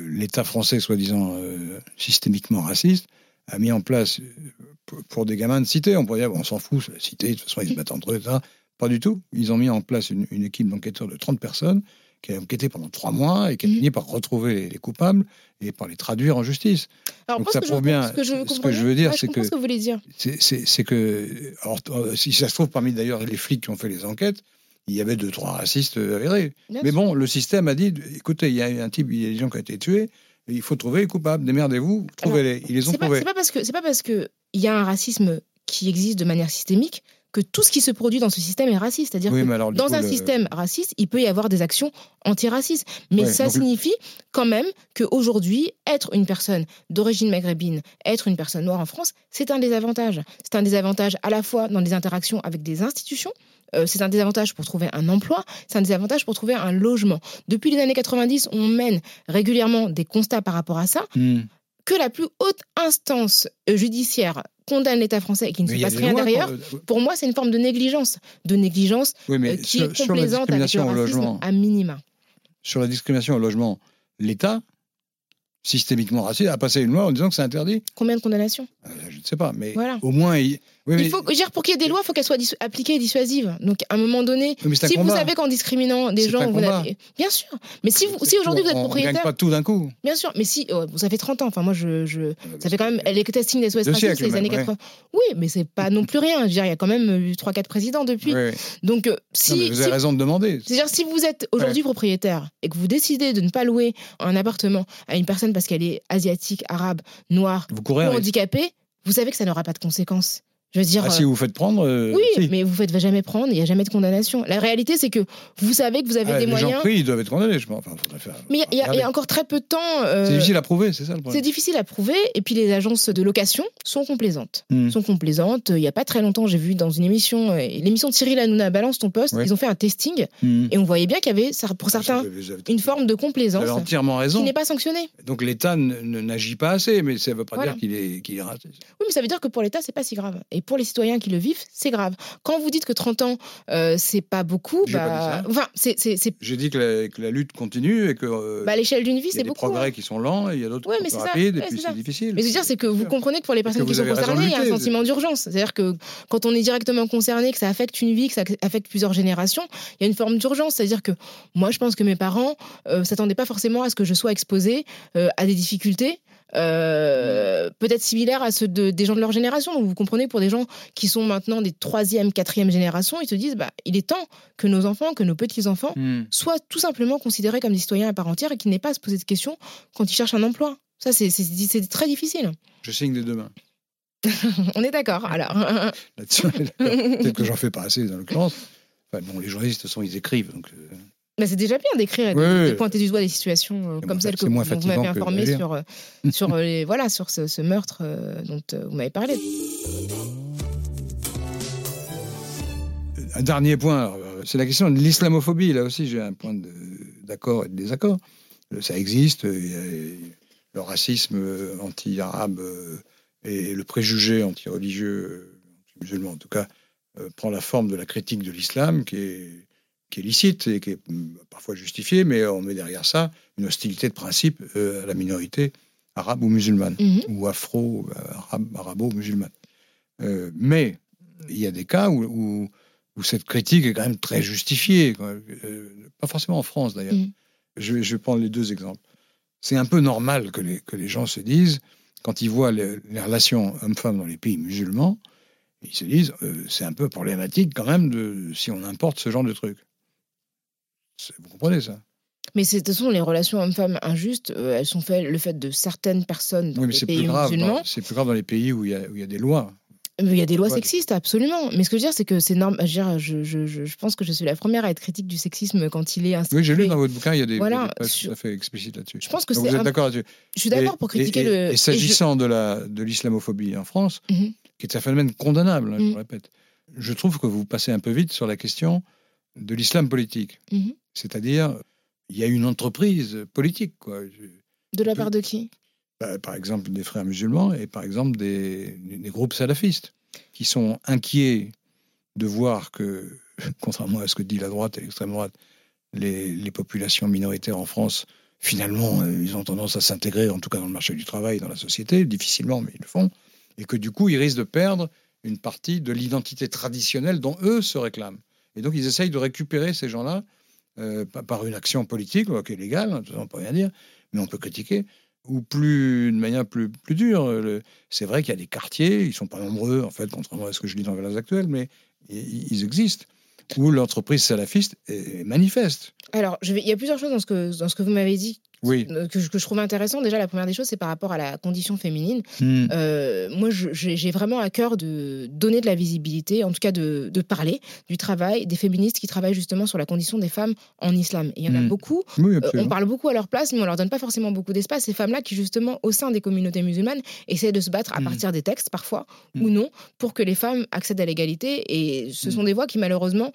L'État français, soi-disant euh, systémiquement raciste, a mis en place, euh, pour, des gamins de cité, on pourrait dire, bon, on s'en fout, c'est la cité, de toute façon, ils se battent entre eux, etc. Pas du tout. Ils ont mis en place une, une équipe d'enquêteurs de 30 personnes qui a enquêté pendant trois mois et qui a Mhm. fini par retrouver les, les coupables et par les traduire en justice. Alors, donc ça ce que je- prouve bien- ce que je, ce que comprends je bien. veux dire, Ouais, c'est que- ce que vous voulez dire. C'est- C'est c'est que, alors, euh, si ça se trouve, parmi d'ailleurs les flics qui ont fait les enquêtes, il y avait deux, trois racistes avérés. Bien Mais sûr. bon, le système a dit écoutez, il y a un type, il y a des gens qui ont été tués, il faut trouver les coupables, démerdez-vous, trouvez-les. Ils les ont trouvés. c'est pas parce que c'est pas parce que il y a un racisme qui existe de manière systémique que tout ce qui se produit dans ce système est raciste. C'est-à-dire Oui, que alors, dans coup, un le- système raciste, il peut y avoir des actions antiracistes. Mais Ouais, ça donc signifie quand même qu'aujourd'hui, être une personne d'origine maghrébine, être une personne noire en France, c'est un désavantage. C'est un désavantage à la fois dans les interactions avec des institutions, euh, c'est un désavantage pour trouver un emploi, c'est un désavantage pour trouver un logement. Depuis les années 90, on mène régulièrement des constats par rapport à ça Hmm. que la plus haute instance euh, judiciaire condamne l'État français et qu'il ne Mais se passe rien derrière, quoi. pour moi, c'est une forme de négligence. De négligence Oui, mais euh, qui sur, est sur la complaisante avec le discrimination au racisme logement, à minima. sur la discrimination au logement, l'État, systémiquement raciste, a passé une loi en disant que c'est interdit. Combien de condamnations? Euh, Je ne sais pas, mais Voilà. au moins, il... oui, Il faut dire pour qu'il y ait des lois, il faut qu'elles soient appliquées et dissuasives. Donc à un moment donné, oui, mais si vous savez qu'en discriminant des gens, vous bien sûr. Mais si, vous, C'est si aujourd'hui vous êtes tout, on- propriétaire, gagne pas tout d'un coup. bien sûr. Mais si oh, ça fait 30 ans. Enfin moi je, je ça fait quand même Elle les testing des SOS c'est les années même, ouais. 80. Oui, mais c'est pas non plus rien. Je veux dire, il y a quand même eu 3 4 présidents depuis. Donc euh, si, vous si avez raison de demander. C'est-à-dire, si vous êtes aujourd'hui propriétaire et que vous décidez de ne pas louer un appartement à une personne parce qu'elle est asiatique, arabe, noire Vous ou handicapée, vous savez que ça n'aura pas de conséquences. Je veux dire. Ah, si vous vous faites prendre. euh, oui, si. mais vous ne faites jamais prendre, il n'y a jamais de condamnation. La réalité, c'est que vous savez que vous avez Ah, des les moyens. gens pris, ils doivent être condamnés, je pense. Enfin, faire. Mais il y a- y, y encore très peu de temps. euh, C'est difficile à prouver, c'est ça le c'est problème. difficile à prouver. Et puis les agences de location sont complaisantes. Hmm. Sont complaisantes. Il n'y a pas très longtemps, j'ai vu dans une émission, euh, l'émission de Cyril Hanouna, Balance ton poste, Oui. ils ont fait un testing Hmm. et on voyait bien qu'il y avait, pour certains, Vous vous avez- une forme de Vous complaisance avez entièrement qui n'est pas sanctionnée. Donc l'État n'agit pas assez, mais ça ne veut pas Voilà. dire qu'il est, qu'il est raciste. Oui, mais ça veut dire que pour l'État, c'est pas si grave. Et pour les citoyens qui le vivent, c'est grave. Quand vous dites que 30 ans, euh, c'est pas beaucoup, J'ai pas bah, dit enfin, c'est, c'est, c'est- J'ai dit que la, que la lutte continue et que. euh, bah, à l'échelle d'une vie, il y a c'est des beaucoup. progrès hein. qui sont lents et il y a d'autres Ouais, qui sont c'est rapides Ouais, et puis c'est c'est difficile. Mais je veux dire, c'est que vous comprenez que pour les personnes qui sont concernées, il y a un sentiment d'urgence. C'est-à-dire que quand on est directement concerné, que ça affecte une vie, que ça affecte plusieurs générations, il y a une forme d'urgence. C'est-à-dire que moi, je pense que mes parents euh, s'attendaient pas forcément à ce que je sois exposée euh, à des difficultés. Euh, peut-être similaires à ceux de, des gens de leur génération. Donc vous comprenez, pour des gens qui sont maintenant des troisième, quatrième génération, ils se disent, bah, il est temps que nos enfants, que nos petits-enfants Hmm. soient tout simplement considérés comme des citoyens à part entière et qu'ils n'aient pas à se poser de questions quand ils cherchent un emploi. Ça, c'est- très difficile. Je signe des deux mains. On est d'accord, alors. Peut-être que j'en fais pas assez dans l'occurrence. Enfin, bon, les journalistes, de toute façon, ils écrivent. Donc, euh, C'est déjà bien d'écrire et de, Oui, oui. de pointer du doigt des situations euh, comme moins- celle que vous m'avez que informé sur, euh, sur, euh, les- voilà, sur ce, ce meurtre euh, dont euh, vous m'avez parlé. Un dernier point, c'est la question de l'islamophobie. Là aussi, j'ai un point d'accord et de désaccord. Ça existe. le racisme anti-arabe et le préjugé anti-religieux, anti-musulman en tout cas, prend la forme de la critique de l'islam qui est, qui est licite et qui est mm, parfois justifiée, mais on met derrière ça une hostilité de principe euh, à la minorité arabes ou musulmanes, Mhm. ou afro, arabe, arabo-musulmanes. Euh, mais il y a des cas où, où, où cette critique est quand même très justifiée. Euh, pas forcément en France d'ailleurs. Mhm. Je, vais- je vais prendre les deux exemples. C'est un peu normal que les, que les gens se disent, quand ils voient les, les relations hommes-femmes dans les pays musulmans, ils se disent, euh, c'est un peu problématique quand même de, si on importe ce genre de truc. Vous comprenez ça? Mais de toute façon, les relations hommes-femmes injustes, euh, elles sont faites le fait de certaines personnes dans Oui, mais les c'est plus pays grave. musulmans. dans- C'est plus grave dans les pays où il y a, y des lois. Il y a des lois sexistes, absolument. Mais ce que je veux dire, c'est que c'est normal. Je, pense que je suis la première à être critique du sexisme quand il est institué. Oui, j'ai lu dans votre bouquin, il y a des, Voilà, pages sur- tout à fait explicites là-dessus. Je pense que c'est. Vous êtes d'accord là-dessus Je suis d'accord pour critiquer et, le. Et, et je- s'agissant de la de l'islamophobie en France, Mhm. qui est un phénomène condamnable, hein, je Mhm. le répète, je trouve que vous passez un peu vite sur la question de l'islam politique. Mhm. C'est-à-dire, il y a une entreprise politique, quoi. De la part de qui? Bah, par exemple des frères musulmans et par exemple des, des groupes salafistes qui sont inquiets de voir que, contrairement à ce que dit la droite et l'extrême droite, les, les populations minoritaires en France, finalement, euh, ils ont tendance à s'intégrer, en tout cas dans le marché du travail, dans la société, difficilement, mais ils le font, et que du coup, ils risquent de perdre une partie de l'identité traditionnelle dont eux se réclament. Et donc, ils essayent de récupérer ces gens-là euh, pa- par une action politique, qui est légale, hein, on ne peut rien dire, mais on peut critiquer, ou plus de manière plus, plus dure. euh, C'est vrai qu'il y a des quartiers, ils ne sont pas nombreux, en fait, contrairement à ce que je lis dans les Valeurs actuelles, mais ils existent, où l'entreprise salafiste est manifeste. Alors, je vais- il y a plusieurs choses dans ce que, dans ce que vous m'avez dit Oui. euh, que, je- que je trouve intéressant. Déjà, la première des choses, c'est par rapport à la condition féminine. Hmm. Euh, moi, j'ai vraiment à cœur de donner de la visibilité, en tout cas de, de parler du travail des féministes qui travaillent justement sur la condition des femmes en islam. Et il y en a Mm. beaucoup. Oui, Euh, on parle beaucoup à leur place, mais on leur donne pas forcément beaucoup d'espace. Ces femmes-là qui, justement, au sein des communautés musulmanes, essaient de se battre à Mm. partir des textes, parfois, ou non, pour que les femmes accèdent à l'égalité. Et ce sont des voix qui, malheureusement,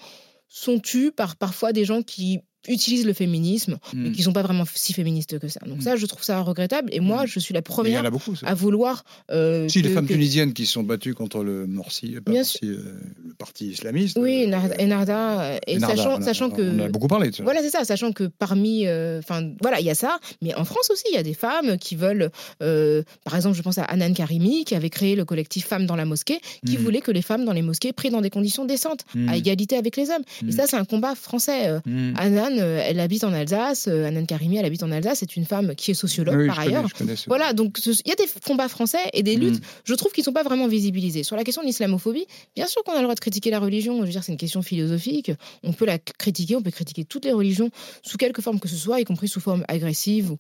sont tues par parfois des gens qui utilisent le féminisme, mais Hmm. qui sont pas vraiment si féministes que ça. Donc Mm. ça, je trouve ça regrettable. Et moi, Mm. je suis la première en a beaucoup. ça. à vouloir... euh, Si, les femmes que- tunisiennes qui se sont battues contre le Morsi, euh, pas Morsi, euh, le parti islamiste. Oui, euh, Narda- et Narda, et Narda, sachant, a- sachant que... On a beaucoup parlé de ça. Voilà, c'est ça, sachant que parmi. euh, Enfin, voilà, il y a ça. Mais en France aussi, il y a des femmes qui veulent. euh, par exemple, je pense à Anan Karimi, qui avait créé le collectif Femmes dans la mosquée, qui voulait que les femmes dans les mosquées prient dans des conditions décentes, à égalité avec les hommes. Et ça, c'est un combat français. Hmm. Anan, euh, elle habite en Alsace. euh, Anan Karimi, elle habite en Alsace. C'est une femme qui est sociologue, Oui, par connais- ailleurs. connais Voilà, donc il y a des combats français et des luttes Hmm. je trouve qu'ils ne sont pas vraiment visibilisés. Sur la question de l'islamophobie, bien sûr qu'on a le droit de critiquer la religion. Je veux dire, c'est une question philosophique. On peut la critiquer, on peut critiquer toutes les religions sous quelque forme que ce soit, y compris sous forme agressive ou,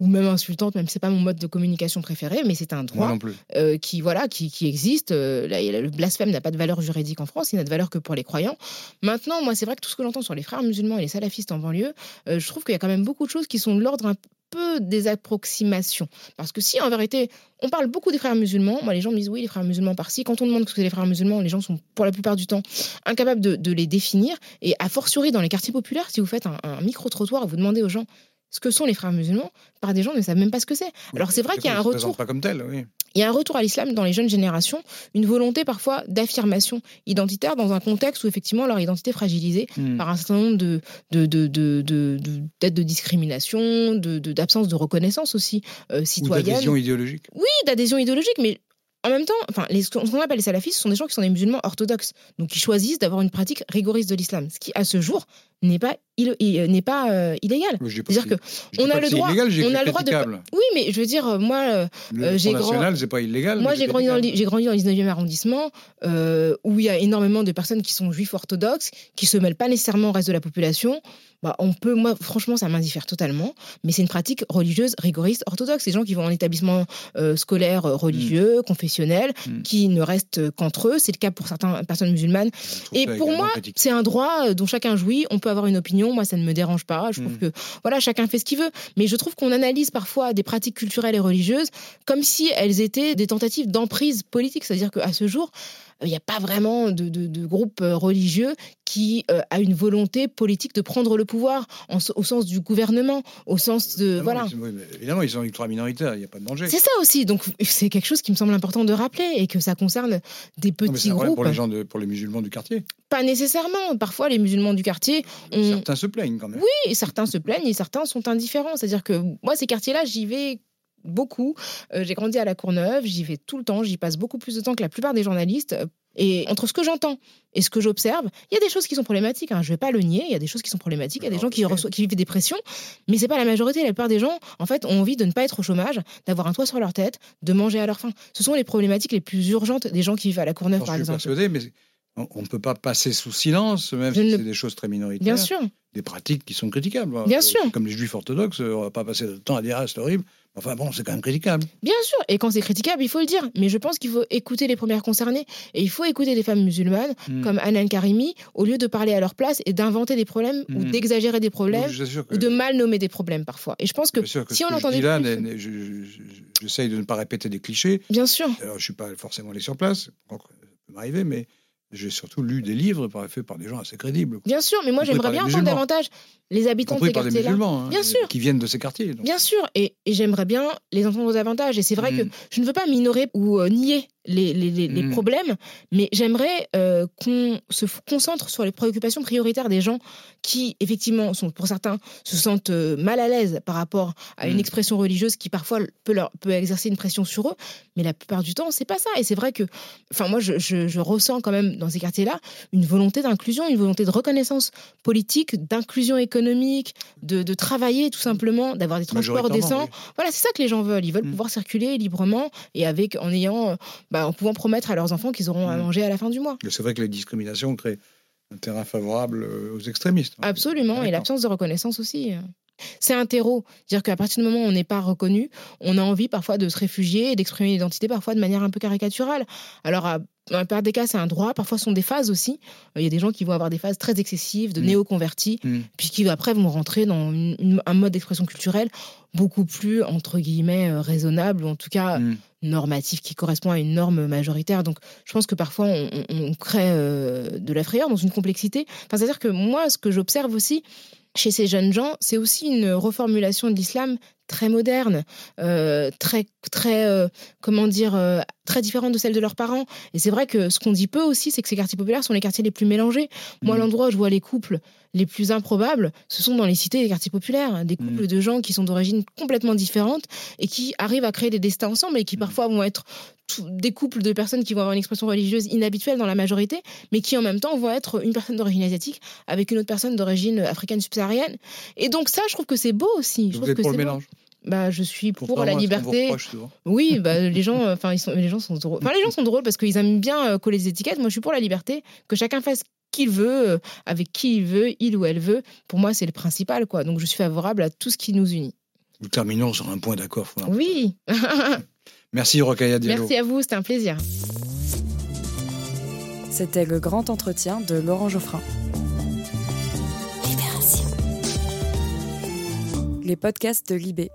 ou même insultante, même si c'est pas mon mode de communication préféré, mais c'est un droit euh, qui voilà qui, qui existe. Euh, là, le blasphème n'a pas de valeur juridique en France, il n'a de valeur que pour les croyants. Maintenant, moi, c'est vrai que tout ce que j'entends sur les frères musulmans et les salafistes en banlieue, euh, je trouve qu'il y a quand même beaucoup de choses qui sont de l'ordre un peu des approximations. Parce que si en vérité, on parle beaucoup des frères musulmans, moi les gens me disent oui, les frères musulmans par-ci. Quand on demande ce que c'est les frères musulmans, les gens sont pour la plupart du temps incapables de, de les définir. Et a fortiori dans les quartiers populaires, si vous faites un, un micro-trottoir et vous demandez aux gens ce que sont les frères musulmans, par des gens ne savent même pas ce que c'est. Alors c'est vrai qu'il y a un retour pas comme tel, oui. il y a un retour à l'islam dans les jeunes générations, une volonté parfois d'affirmation identitaire dans un contexte où effectivement leur identité est fragilisée Hmm. par un certain nombre de, de, de, de, de- de- de discrimination, de, d'absence de reconnaissance aussi euh, citoyenne. d'adhésion idéologique. Oui, d'adhésion idéologique, mais en même temps, enfin, les, ce qu'on appelle les salafistes, ce sont des gens qui sont des musulmans orthodoxes, donc qui choisissent d'avoir une pratique rigoriste de l'islam, ce qui à ce jour n'est pas, il- n'est pas euh, illégal. C'est-à-dire que on a que le droit- on a le droit de- oui, mais je veux dire, euh, moi, euh, Euh, j'ai grand- pas illégal. Moi, j'ai grandi, dans le, critiquable. j'ai grandi dans le 19e arrondissement, euh, où il y a énormément de personnes qui sont juifs orthodoxes, qui se mêlent pas nécessairement au reste de la population. Bah, on peut, moi, franchement, ça m'indiffère totalement. Mais c'est une pratique religieuse, rigoriste, orthodoxe. Ces gens qui vont en établissement euh, scolaire euh, religieux, confessionnel, Mm. qui ne restent qu'entre eux. C'est le cas pour certaines personnes musulmanes. Trouve Et pour moi, c'est un droit euh, dont chacun jouit. On peut avoir une opinion. Moi, ça ne me dérange pas. Je trouve Mm. que, voilà, chacun fait ce qu'il veut. Mais je trouve qu'on analyse parfois des pratiques culturelles et religieuses comme si elles étaient des tentatives d'emprise politique. C'est-à-dire qu'à ce jour, il n'y a pas vraiment de, de- de groupe euh, religieux qui euh, a une volonté politique de prendre le pouvoir en au sens du gouvernement, au sens de... Ah non, voilà. ils- évidemment, ils sont ultra minoritaires, il n'y a pas de danger. C'est ça aussi. Donc, c'est quelque chose qui me semble important de rappeler et que ça concerne des petits groupes. pour les gens de, pour les musulmans du quartier. Pas nécessairement. Parfois, les musulmans du quartier ont, Certains se plaignent quand même. Oui, certains se plaignent et certains sont indifférents. C'est-à-dire que moi, ces quartiers-là, j'y vais beaucoup. Euh, j'ai grandi à la Courneuve, j'y vais tout le temps, j'y passe beaucoup plus de temps que la plupart des journalistes. Et entre ce que j'entends et ce que j'observe, il y a des choses qui sont problématiques. Hein. Je ne vais pas le nier. Il y a des choses qui sont problématiques. Il y a des gens qui, qui vivent des pressions, mais c'est pas la majorité. La plupart des gens, en fait, ont envie de ne pas être au chômage, d'avoir un toit sur leur tête, de manger à leur faim. Ce sont les problématiques les plus urgentes des gens qui vivent à la Courneuve, par exemple. Persuadé, mais on ne peut pas passer sous silence, même si c'est des choses très minoritaires. Bien sûr. Des pratiques qui sont critiquables. Bien euh, sûr. Comme les juifs orthodoxes, on ne va pas passer le temps à dire ah, c'est horrible. Enfin bon, c'est quand même critiquable. Bien sûr, et quand c'est critiquable, il faut le dire. Mais je pense qu'il faut écouter les premières concernées. Et il faut écouter des femmes musulmanes hmm. comme Anan Karimi, au lieu de parler à leur place et d'inventer des problèmes ou hmm. d'exagérer des problèmes ou de mal nommer des problèmes parfois. Et je pense que, si on entendait. Là, j'essaye de ne pas répéter des clichés. Bien sûr. Alors, je ne suis pas forcément allé sur place, ça peut m'arriver, mais j'ai surtout lu des livres faits par des gens assez crédibles. Bien sûr, mais moi j'aimerais bien entendre davantage les habitants de ces quartiers-là. Hein, bien sûr. Qui viennent de ces quartiers. Bien sûr, et, j'aimerais bien les entendre davantage. Et c'est vrai que mm. je ne veux pas minorer ou euh, nier les, les, mm. problèmes, mais j'aimerais euh, qu'on se concentre sur les préoccupations prioritaires des gens qui, effectivement, sont pour certains, se sentent euh, mal à l'aise par rapport à une mm. expression religieuse qui parfois peut, leur, peut exercer une pression sur eux, mais la plupart du temps, c'est pas ça. Et c'est vrai que, enfin, moi, je, je, ressens quand même dans ces quartiers-là une volonté d'inclusion, une volonté de reconnaissance politique, d'inclusion économique, de, de, travailler tout simplement, d'avoir des transports décents. Voilà, c'est ça que les gens veulent. Ils veulent mm. pouvoir circuler librement et avec en ayant bah, en pouvant promettre à leurs enfants qu'ils auront à mm. manger à la fin du mois. C'est vrai que les discriminations créent un terrain favorable euh, aux extrémistes. Hein. Absolument, et l'absence de reconnaissance aussi. C'est un terreau. C'est-à-dire qu'à partir du moment où on n'est pas reconnu, on a envie parfois de se réfugier et d'exprimer l'identité parfois de manière un peu caricaturale. Alors, dans la plupart des cas, c'est un droit. Parfois, ce sont des phases aussi. Il y a des gens qui vont avoir des phases très excessives de mm. néo-convertis, mm. puis qui après vont rentrer dans un mode d'expression culturelle beaucoup plus, entre guillemets, euh, raisonnable, ou en tout cas mm. normatif, qui correspond à une norme majoritaire. Donc, je pense que parfois, on, crée euh, de la frayeur dans une complexité. Enfin, C'est-à-dire que moi, ce que j'observe aussi, chez ces jeunes gens, c'est aussi une reformulation de l'islam très moderne, euh, très, très, euh, comment dire, euh, très différente de celle de leurs parents. Et c'est vrai que ce qu'on dit peu aussi, c'est que ces quartiers populaires sont les quartiers les plus mélangés. Moi, mmh. l'endroit où je vois les couples les plus improbables, ce sont dans les cités des quartiers populaires, des couples mmh. de gens qui sont d'origine complètement différente et qui arrivent à créer des destins ensemble et qui mmh. parfois vont être des couples de personnes qui vont avoir une expression religieuse inhabituelle dans la majorité, mais qui en même temps vont être une personne d'origine asiatique avec une autre personne d'origine africaine subsaharienne. Et donc ça, je trouve que c'est beau aussi. Je vous êtes pour le mélange bah, je suis pour la liberté. oui, bah, les gens, euh, enfin, ils sont, les gens sont drôles. Enfin, les gens sont drôles parce qu'ils aiment bien euh, coller des étiquettes. Moi, je suis pour la liberté, que chacun fasse qu'il veut, euh, avec qui il veut, il ou elle veut. Pour moi, c'est le principal, quoi. Donc, je suis favorable à tout ce qui nous unit. Nous terminons sur un point d'accord. Oui. Merci, Rokhaya Diallo. Merci à vous, c'était un plaisir. C'était le grand entretien de Laurent Geoffrin. Les podcasts de Libé.